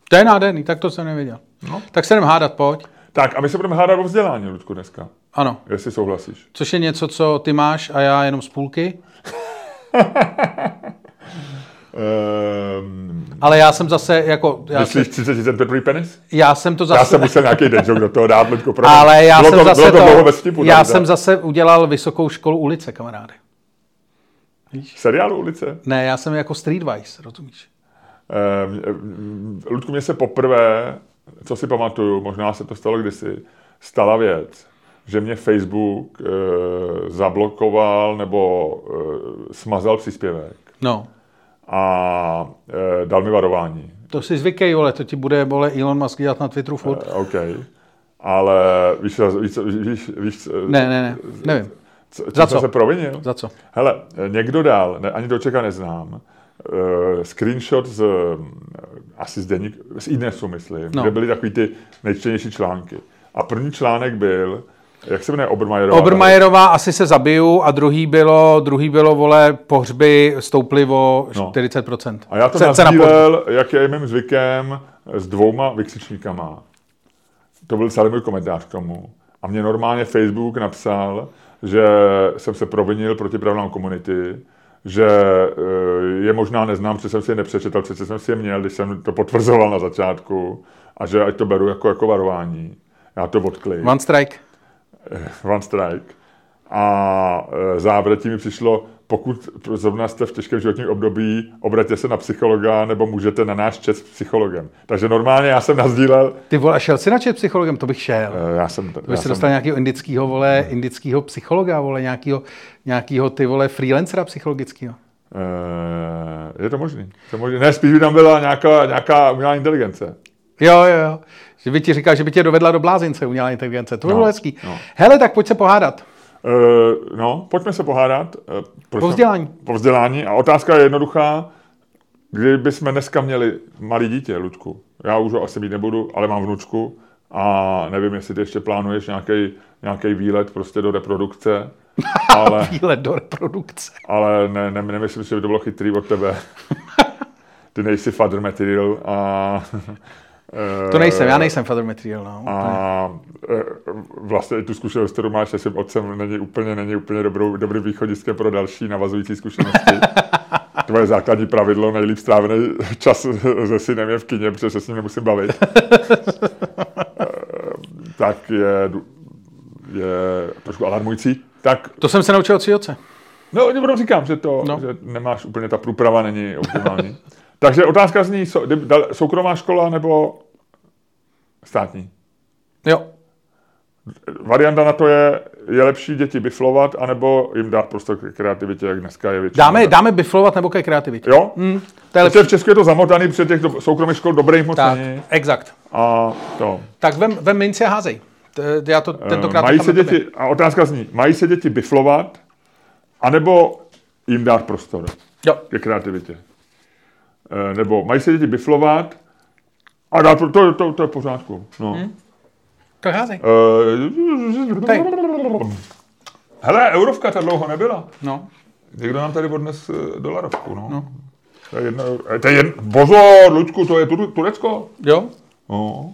To je nádherný, tak to jsem nevěděl. No. Tak se jdem hádat, pojď. Tak a my se budeme hádat o vzdělání, Ludku, dneska. Ano. Jestli souhlasíš. Což je něco, co ty máš a já jenom z půlky. Ehm, Ale já jsem zase jako... Já, myslíš se, 30 cent Petrový penis? já jsem to zase... Já jsem musel nějaký joke do toho dát, Ludku, promiň. ale já bylo jsem to, zase bylo to, to, dlouho bez vtipu, já Davide. jsem zase udělal vysokou školu ulice, kamaráde. Seriálu ulice? Ne, já jsem jako Streetwise, rozumíš? Ehm, Ludku, mě se poprvé, co si pamatuju, možná se to stalo kdysi, stala věc, že mě Facebook e, zablokoval nebo e, smazal příspěvek No. A e, dal mi varování. To si zvykej, vole, to ti bude, vole, Elon Musk dělat na Twitteru furt. E, OK. Ale víš, víš, víš, víš Ne, ne, ne, nevím. co, Za jsem co? se provinil? Za co? Hele, někdo dal, ne, ani dočeka neznám, uh, screenshot z, uh, asi z deník, z Inesu, myslím, no. kde byly takový ty nejčtenější články. A první článek byl, jak se jmenuje Obermajerová? Obermajerová asi se zabiju a druhý bylo, druhý bylo, vole, pohřby stouply o No. 40%. A já to nazdílel, jak je mým zvykem, s dvouma vykřičníkama. To byl celý můj komentář k tomu. A mě normálně Facebook napsal, že jsem se provinil proti pravnám komunity, že eh, je možná neznám, protože jsem si je nepřečetl, přece jsem si je měl, když jsem to potvrzoval na začátku, a že ať to beru jako, jako varování. Já to odklik. One strike. One strike. A e, závěr mi přišlo, pokud zrovna jste v těžkém životním období, obraťte se na psychologa, nebo můžete na náš čet s psychologem. Takže normálně já jsem nazdílel, Ty vole, šel si na čet psychologem, to bych šel. e, já jsem, To já bych se jsem dostal nějakého indického, vole, indického psychologa, vole, nějakého, nějakého ty vole freelancera psychologického. je to možný. Je to možný. Ne, spíš by tam byla nějaká, nějaká umělá inteligence. Jo, jo, jo. Že by ti říkal, že by tě dovedla do blázince umělá inteligence. To by No, bylo hezký. no. Hele, tak pojď se pohádat. E, no, pojďme se pohádat. Proč Po jsme- vzdělání. Po vzdělání. A otázka je jednoduchá. Kdybychom dneska měli malý dítě, Ludku, já už ho asi mít nebudu, ale mám vnučku a nevím, jestli ty ještě plánuješ nějaký nějaký výlet prostě do reprodukce, ale, Výlet do reprodukce. ale ne, ne, nemyslím si, že by to bylo chytrý od tebe. Ty nejsi father material a... To nejsem, já nejsem father material. No. A e, vlastně i tu zkušenost, kterou máš se svým otcem, není úplně, není úplně dobrou, dobrým východiskem pro další navazující zkušenosti. Tvoje základní pravidlo, nejlíp strávený čas se synem je v kině, protože se s ním nemusím bavit. E, tak je, je trošku alarmující. Tak, To jsem se naučil od svého otce. no, jenom říkám, že to, no. že nemáš úplně, ta průprava není optimální. Takže otázka zní, soukromá škola nebo státní? Jo. Varianta na to je, je lepší děti biflovat, anebo jim dát prostor k kreativitě, jak dneska je většinou. Dáme, dáme biflovat nebo ke kreativitě. Jo? Hmm, to je lepší. V Česku je to zamotaný, před těch do- soukromých škol dobrých moc Tak, není. exakt. A to. Tak vem, vem minci a házej. Já to tentokrát Eh, mají nechám se děti, a otázka zní, mají se děti biflovat, anebo jim dát prostor Jo. ke kreativitě. Eh, Nebo mají se děti biflovat a dát, pro- to, to, to je v pořádku. No. Hmm. Házej. Hej. Hele, eurovka ta dlouho nebyla. No. Někdo nám tady odnes eh, dolarovku, no. no. To je jedno, to je jedno, pozor, Luďku, to je tu, Turecko. Jo? No.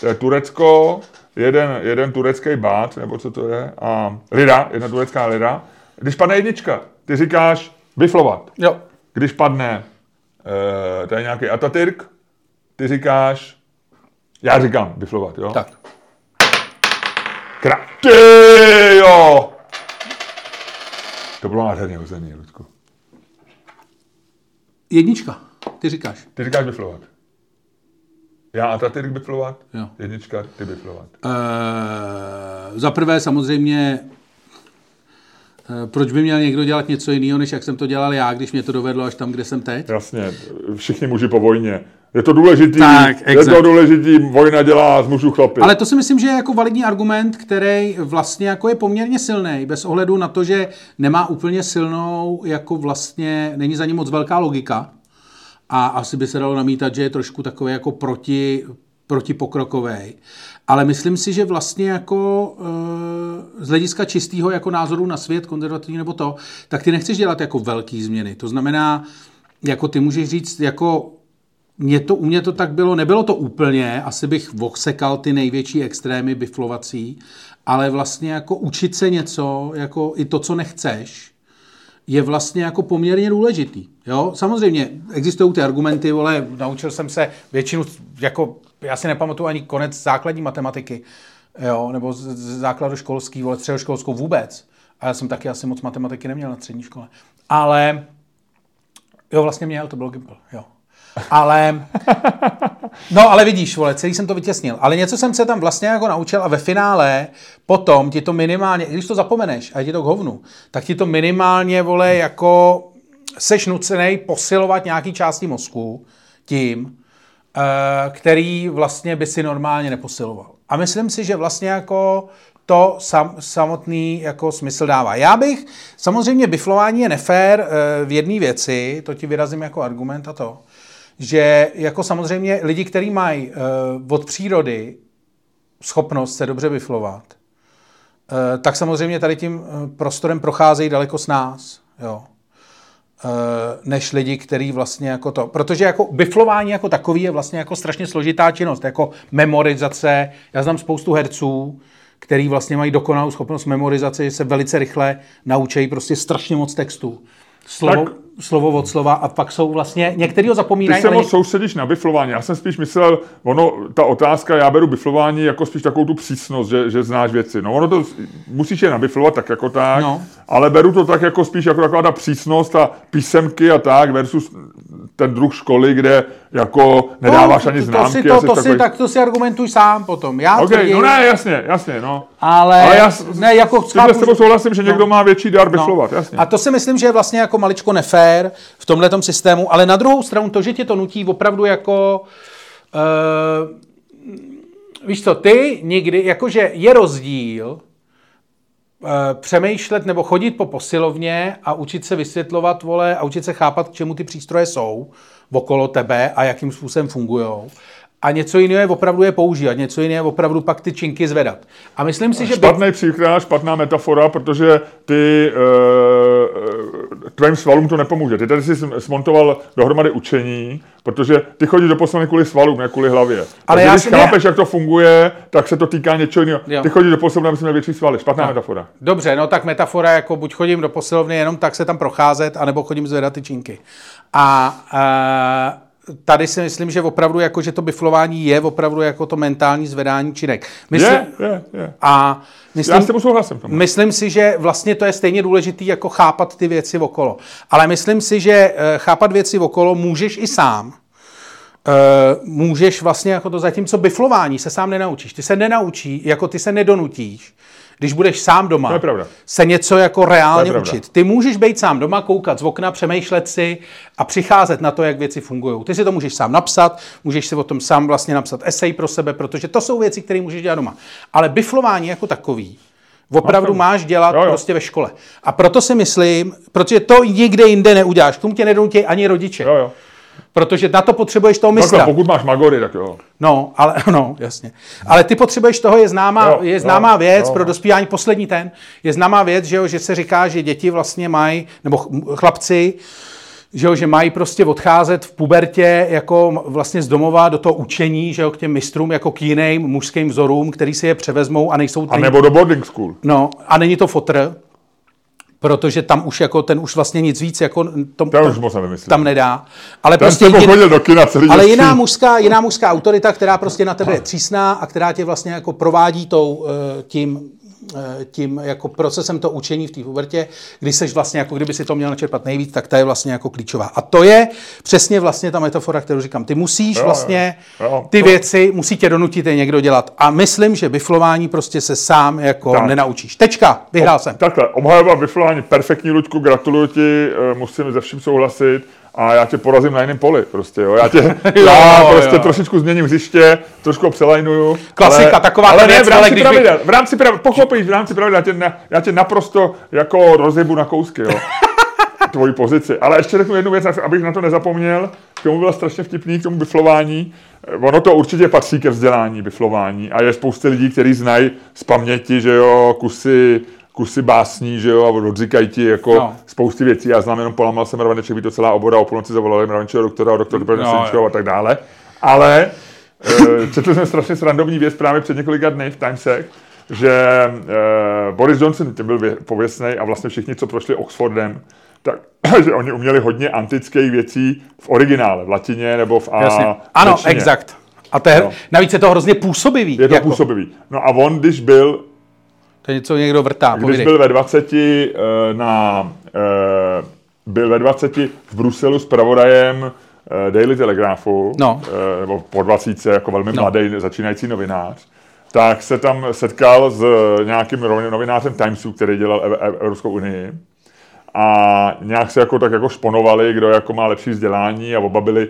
To je Turecko, jeden, jeden turecký bát, nebo co to je, a lira, jedna turecká lira. Když padne jednička, ty říkáš biflovat. Jo. Když padne, uh, to je nějaký Atatürk, ty říkáš, já říkám biflovat, jo? Tak. Kra- ty jo! To bylo nádherně hozený, Ludku. Jednička, ty říkáš. Ty říkáš biflovat. Já a ty biflovat? Jo. Jednička, ty biflovat. Uh, za prvé samozřejmě, proč by měl někdo dělat něco jiného, než jak jsem to dělal já, když mě to dovedlo až tam, kde jsem teď? Jasně, všichni muži po vojně. Je to důležitý, Tak, je exakt. to důležitý, vojna dělá z mužů chlapy. Ale to si myslím, že je jako validní argument, který vlastně jako je poměrně silný, bez ohledu na to, že nemá úplně silnou, jako vlastně, není za ním moc velká logika. A asi by se dalo namítat, že je trošku takový jako proti, protipokrokový. Ale myslím si, že vlastně jako e, z hlediska čistého jako názoru na svět, konzervativní nebo to, tak ty nechceš dělat jako velký změny. To znamená, jako ty můžeš říct, jako mě to, u mě to tak bylo, nebylo to úplně, asi bych vosekal ty největší extrémy biflovací, ale vlastně jako učit se něco, jako i to, co nechceš, je vlastně jako poměrně důležitý. Jo? Samozřejmě existují ty argumenty, ale naučil jsem se většinu, jako já si nepamatuju ani konec základní matematiky, jo? nebo z, z základu školský, vole, středoškolskou vůbec. A já jsem taky asi moc matematiky neměl na střední škole. Ale jo, vlastně měl, to byl Gimple, jo. Ale, no ale vidíš, vole, celý jsem to vytěsnil. Ale něco jsem se tam vlastně jako naučil a ve finále potom ti to minimálně, i když to zapomeneš a je ti to k hovnu, tak ti to minimálně, vole, jako seš nucený posilovat nějaký části mozku tím, který vlastně by si normálně neposiloval. A myslím si, že vlastně jako to sam, samotný jako smysl dává. Já bych, samozřejmě biflování je nefér eh, v jedné věci, to ti vyrazím jako argument a to, že jako samozřejmě lidi, kteří mají uh, od přírody schopnost se dobře biflovat, tak samozřejmě tady tím prostorem procházejí daleko s nás, jo. Uh, než lidi, kteří vlastně jako to, protože jako biflování jako takový je vlastně jako strašně složitá činnost, jako memorizace, já znám spoustu herců, který vlastně mají dokonalou schopnost memorizace, že se velice rychle naučí prostě strašně moc textů. Slovo, tak, slovo od slova a pak jsou vlastně, některý ho Ty zapomínají. se ale moc soustředíš na biflování. Já jsem spíš myslel, ono, ta otázka, já beru biflování jako spíš takovou tu přísnost, že, že znáš věci. No ono to, musíš je nabiflovat tak jako tak, No. ale beru to tak jako spíš jako taková ta přísnost a písemky a tak versus ten druh školy, kde jako nedáváš ani to, známky. To, si, to, to takový- si, tak to si argumentuj sám potom. Já OK, tvrdím, no ne, jasně, jasně, no. ale, Ale já ne, jako S tebou souhlasím, že někdo no. má větší dar biflovat, jasně. A to si myslím, že je vlastně jako maličko nefér v tomhletom systému, ale na druhou stranu to, že tě to nutí opravdu jako... Uh, víš co, ty nikdy, jakože je rozdíl uh, přemýšlet nebo chodit po posilovně a učit se vysvětlovat, vole, a učit se chápat, k čemu ty přístroje jsou okolo tebe a jakým způsobem fungují. A něco jiného je opravdu je používat, něco jiného je opravdu pak ty činky zvedat. A myslím si, že... by- Špatný příklad, špatná metafora, protože ty uh, tvým svalům to nepomůže. Ty tady si sm- smontoval dohromady učení, protože ty chodíš do poslední kvůli svalům, ne kvůli hlavě. Ale Takže já když si ne- chápeš, jak to funguje, tak se to týká něčeho jiného. Jo. Ty chodíš do posilovny, aby měl větší svaly. Špatná metafora. Dobře, no tak metafora, jako buď chodím do posilovny jenom tak se tam procházet, anebo chodím zvedat ty činky. A uh, tady si myslím, že opravdu jako, že to biflování je opravdu jako to mentální zvedání činek. Myslím, Je, je, je. A myslím, Já s tebou souhlasím. v tom. Myslím si, že vlastně to je stejně důležité jako chápat ty věci okolo. Ale myslím si, že eh, chápat věci okolo můžeš i sám. Eh, můžeš vlastně jako to, zatímco biflování se sám nenaučíš. Ty se nenaučí, jako ty se nedonutíš, když budeš sám doma, To je pravda. se něco jako reálně učit. Ty můžeš být sám doma, koukat z okna, přemýšlet si a přicházet na to, jak věci fungují. Ty si to můžeš sám napsat, můžeš si o tom sám vlastně napsat esej pro sebe, protože to jsou věci, které můžeš dělat doma. Ale biflování jako takový, opravdu No, máš dělat jo, jo. prostě ve škole. A proto si myslím, protože to nikde jinde neuděláš, k tomu tě nedonutí ani rodiče, Jo, jo. Protože na to potřebuješ toho Takhle, mistra. pokud máš magory, tak jo. No, ale no, jasně. Ale ty potřebuješ toho, je známá, Jo, je známá jo, věc jo. pro dospívání, poslední ten, je známá věc, že, jo, že se říká, že děti vlastně mají, nebo ch- chlapci, že, jo, že mají prostě odcházet v pubertě jako vlastně z domova do toho učení, že jo, k těm mistrům, jako k jiným mužským vzorům, který si je převezmou a nejsou... A nebo do boarding school. No, a není to fotr, protože tam už jako ten už vlastně nic víc jako tom, To já už moc nevymyslím. tam nedá. Ale Ten prostě chodil do kina celý ale jiná mužská, jiná mužská autorita, která prostě na tebe je přísná a která tě vlastně jako provádí tou, eh, tím tím jako procesem to učení v té pubertě, kdy seš vlastně jako kdyby si to měl načerpat nejvíc, tak ta je vlastně jako klíčová. A to je přesně vlastně ta metafora, kterou říkám. Ty musíš Jo, vlastně jo, jo. ty To- věci, musí tě donutit je někdo dělat. A myslím, že biflování prostě se sám jako Tak. nenaučíš. Tečka, vyhrál jsem. Takhle, obhajoba biflování, perfektní, Luďku, gratuluju ti, eh, musím ze vším souhlasit a já tě porazím na jiném poli, prostě, jo. Já tě, já Jo, prostě jo. trošičku změním hřiště, trošku přelajnuju. Klasika, ale, taková ale ta ne, věc, v ale rámci by- pravidel, v rámci pravidel, pochopíš, v rámci pravidel, já tě, na, já tě naprosto jako rozjebu na kousky, jo. tvoji pozici. Ale ještě řeknu jednu věc, abych na to nezapomněl. K tomu bylo strašně vtipný, k tomu biflování. Ono to určitě patří ke vzdělání, biflování. A je spousty lidí, kteří znají z paměti, že jo, kusy, kusy básní, že jo, a odříkají ti jako No. spousty věcí. Já znám jenom Polamal jsem Mraveneček, ví to celá obora, o půlnoci zavolali Mravenčeho doktora, o doktor No, no, a tak dále. Ale eh, četl jsem strašně srandovní věc právě před několika dny v Timesech, že eh, Boris Johnson ten byl vě- pověstný a vlastně všichni, co prošli Oxfordem, tak, že oni uměli hodně antických věcí v originále, v latině nebo v a Jasně. Ano, exakt. A to je, No. navíc je to hrozně působivý. Je to jako, působivý. No a on, když byl, To je něco někdo vrtá. když povídej. byl ve 20 eh, na, eh, byl ve 20 v Bruselu s pravodajem eh, Daily Telegraphu, No. nebo po 20 jako velmi No. mladý začínající novinář, tak se tam setkal s nějakým novinářem Timesu, který dělal Ev- Ev- Evropskou unii. A nějak se jako tak jako šponovali, kdo jako má lepší vzdělání a oba byli,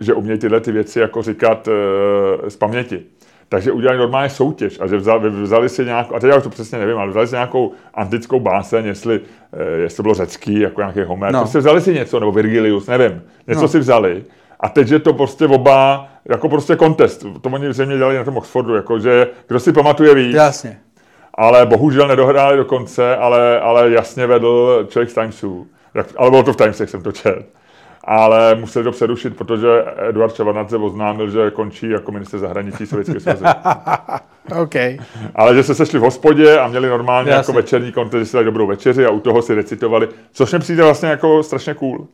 že umějí tyhle ty věci jako říkat e, z paměti. Takže udělali normálně soutěž a že vzali, vzali si nějakou, a teď já už to přesně nevím, ale vzali si nějakou antickou báseň, jestli, e, jestli to bylo řecký, jako nějaký Homer, No. prostě vzali si něco, nebo Virgilius, nevím, něco No. si vzali. A teď, že to prostě oba, jako prostě kontest, to oni zřejmě dělali na tom Oxfordu, jako že kdo si pamatuje víc, Jasně. ale bohužel nedohráli do konce, ale, ale jasně vedl člověk z Timesu. Jak, ale bylo to v Timesech, jsem to četl. Ale museli to přerušit, protože Eduard Čavanadze oznámil, že končí jako minister zahraničí Sovětské svazy. OK. Ale že se sešli v hospodě a měli normálně Jasně. jako večerní kontest, že si dali dobrou večeři a u toho si recitovali, což mi přijde vlastně jako strašně cool.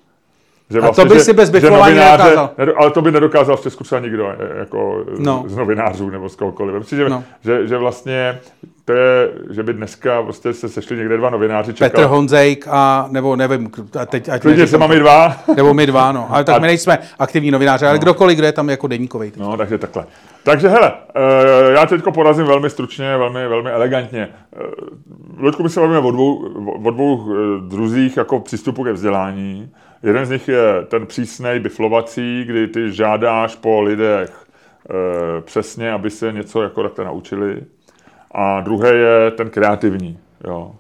Že A to by si bez biflování nedokázal. nedo- Ale to by nedokázal v Česku třeba nikdo, eh, jako No. no. z novinářů nebo z kohokoliv. Myslím, že, no. že, že, vlastně to je, že by dneska prostě se sešli někde dva novináři, čekali. Petr Honzejk a, nebo nevím, a teď, ať Klidně se máme dva. Nebo my dva, no. Ale tak A- my nejsme aktivní novináři, ale kdokoliv, kdo je tam jako deníkovej. No, takže takhle. Takže hele, eh, já teďko porazím velmi stručně, velmi, velmi elegantně. Eh, Luďku, my se bavíme o dvou, o dvou eh, druzích jako přístupu ke vzdělání. Jeden z nich je ten přísnej biflovací, kdy ty žádáš po lidech přesně, aby se něco jako takhle naučili. A druhý je ten kreativní. Jo.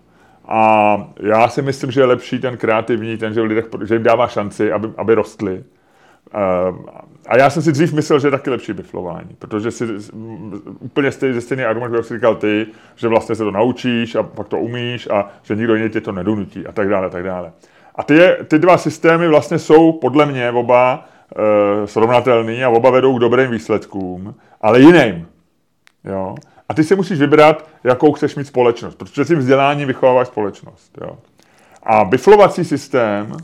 A já si myslím, že je lepší ten kreativní, ten, že, lidech, že jim dává šanci, aby, aby rostli. Uh, a já jsem si dřív myslel, že je taky lepší biflování, protože si úplně stejný, ze stejný argument, jak jsi říkal ty, že vlastně se to naučíš a pak to umíš a že nikdo jiný tě to nedonutí a tak dále, a tak dále. A ty, je, ty dva systémy vlastně jsou podle mě oba uh, srovnatelný a oba vedou k dobrým výsledkům, ale jiným. Jo? A ty si musíš vybrat, jakou chceš mít společnost, protože tím vzděláním vychováváš společnost. Jo? A biflovací systém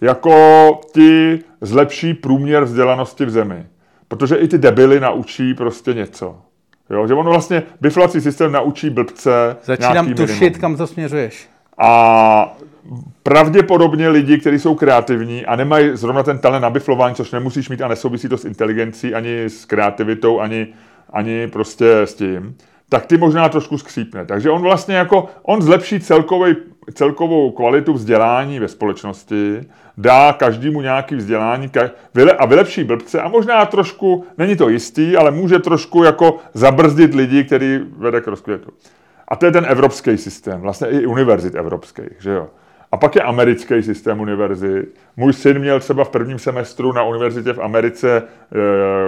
jako ti zlepší průměr vzdělanosti v zemi. Protože i ty debily naučí prostě něco. Jo? Že ono vlastně, biflovací systém naučí blbce Začínám tušit, minimum. kam to směřuješ. A pravděpodobně lidi, kteří jsou kreativní a nemají zrovna ten talent na biflování, což nemusíš mít a nesouvisí to s inteligencí, ani s kreativitou, ani, ani prostě s tím, tak ty možná trošku skřípne. Takže on vlastně jako, on zlepší celkový, celkovou kvalitu vzdělání ve společnosti, dá každému nějaký vzdělání a vylepší blbce a možná trošku, není to jistý, ale může trošku jako zabrzdit lidi, který vede k rozkvětu. A to je ten evropský systém, vlastně i univerzit evropských, že jo. A pak je americký systém univerzit. Můj syn měl třeba v prvním semestru na univerzitě v Americe, eh,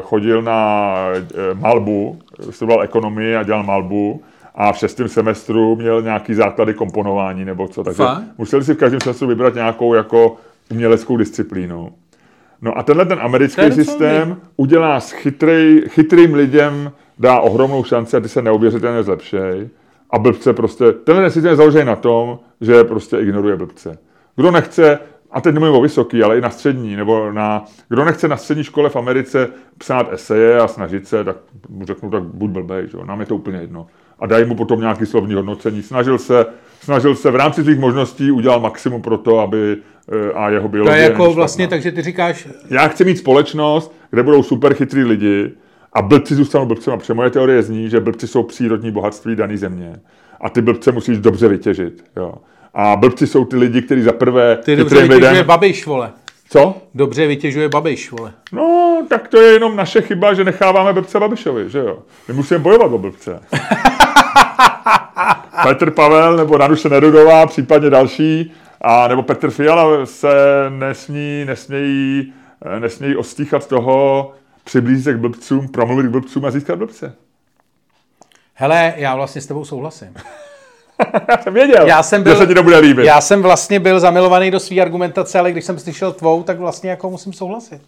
chodil na eh, malbu, studoval ekonomii a dělal malbu a v šestém semestru měl nějaký základy komponování nebo co. Takže Fakt? museli si v každém semestru vybrat nějakou jako uměleckou disciplínu. No a tenhle ten americký docela systém udělá s chytrej, chytrým lidem, dá ohromnou šanci a ty se neuvěřitelně zlepšej. A blbce prostě, tenhle systém je založený na tom, že prostě ignoruje blbce. Kdo nechce, a teď nemluvím o vysoký, ale i na střední, nebo na, kdo nechce na střední škole v Americe psát eseje a snažit se, tak mu řeknu, tak buď blbej, že? jo, nám je to úplně jedno. a dají mu potom nějaký slovní hodnocení. Snažil se, snažil se v rámci svých možností udělat maximum pro to, aby eh, a jeho biologie... To je jako vlastně, špatná. takže ty říkáš, Já chci mít společnost, kde budou super chytrý lidi a blbci zůstanou blbcema. Protože moje teorie zní, že blbci jsou přírodní bohatství dané země a ty blbce musíš dobře vytěžit. Jo. A blbci jsou ty lidi, kteří za prvé ty dobře vytěžuje lidem... Babiš, vole. Co? Dobře vytěžuje Babiš, vole. No, tak to je jenom naše chyba, že necháváme blbce Babišovi, že jo? My musíme bojovat o blbce. Petr Pavel nebo Danuše Nerudová, případně další, a nebo Petr Fiala se nesmí, nesmějí, eh, nesmějí ostýchat toho, přiblížit se k blbcům, promluvit k blbcům a získat blbce. Hele, já vlastně s tebou souhlasím. Já jsem věděl, Já jsem byl, že se ti to bude líbit. Já jsem vlastně byl zamilovaný do své argumentace, ale když jsem slyšel tvou, tak vlastně jako musím souhlasit.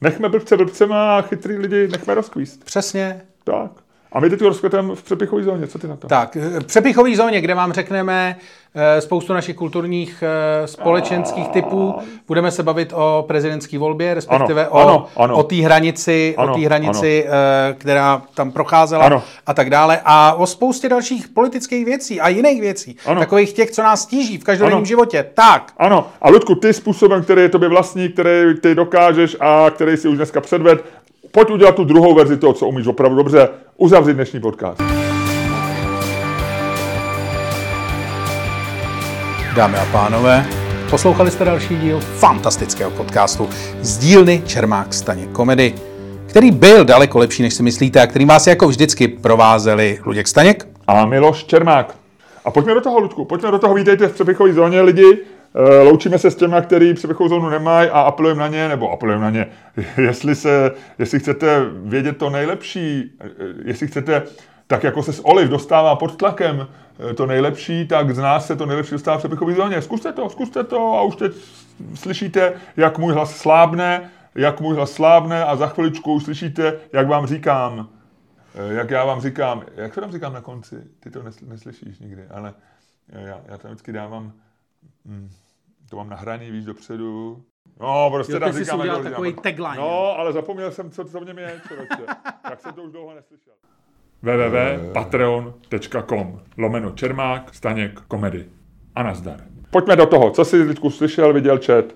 Nechme blbce blbcema a chytrý lidi nechme rozkvíst. Přesně. Tak. A my teď tu rozkvětem v přepichové zóně, co ty na to? Tak, v přepichové zóně, kde vám řekneme eh, spoustu našich kulturních eh, společenských typů, budeme se bavit o prezidentské volbě, respektive Ano, o, ano, ano. o té hranici, Ano, o té hranici eh, která tam procházela Ano. a tak dále. A o spoustě dalších politických věcí a jiných věcí. Ano. Takových těch, co nás tíží v každodenním Ano. životě. Tak, Ano, a Ludku, ty způsobem, který je tobě vlastní, který ty dokážeš a který si už dneska předved, pojď udělat tu druhou verzi toho, co umíš opravdu dobře, uzavřít dnešní podcast. Dámy a pánové, poslouchali jste další díl fantastického podcastu z dílny Čermák Staně komedy, který byl daleko lepší, než si myslíte a který vás jako vždycky provázeli Luděk Staněk. A Miloš Čermák. A pojďme do toho, Ludku, pojďme do toho, vítejte v přepichové zóně lidi. Eh, Loučíme se s těma, který přepichovou zónu nemají a apelujeme na ně, nebo apelujeme na ně, jestli, se, jestli chcete vědět to nejlepší, eh, jestli chcete, tak jako se z Oliv dostává pod tlakem eh, to nejlepší, tak z nás se to nejlepší dostává v přepichové zóně. Zkuste to, zkuste to a už teď slyšíte, jak můj hlas slábne, jak můj hlas slábne a za chviličku už slyšíte, jak vám říkám, jak já vám říkám, jak to tam říkám na konci, ty to nesl- neslyšíš nikdy, ale já, já tam vždycky dávám, hm, to mám nahraný, víš, dopředu. No, prostě Jo, tam ty jsi si říkám, udělal takový tagline. No, ale zapomněl jsem, co to v něm je, člověče. tak jsem to už dlouho neslyšel. www.patreon.com lomeno Čermák, Staněk, komedy. A nazdar. Pojďme do toho. Co jsi, Lidku, slyšel, viděl, čet?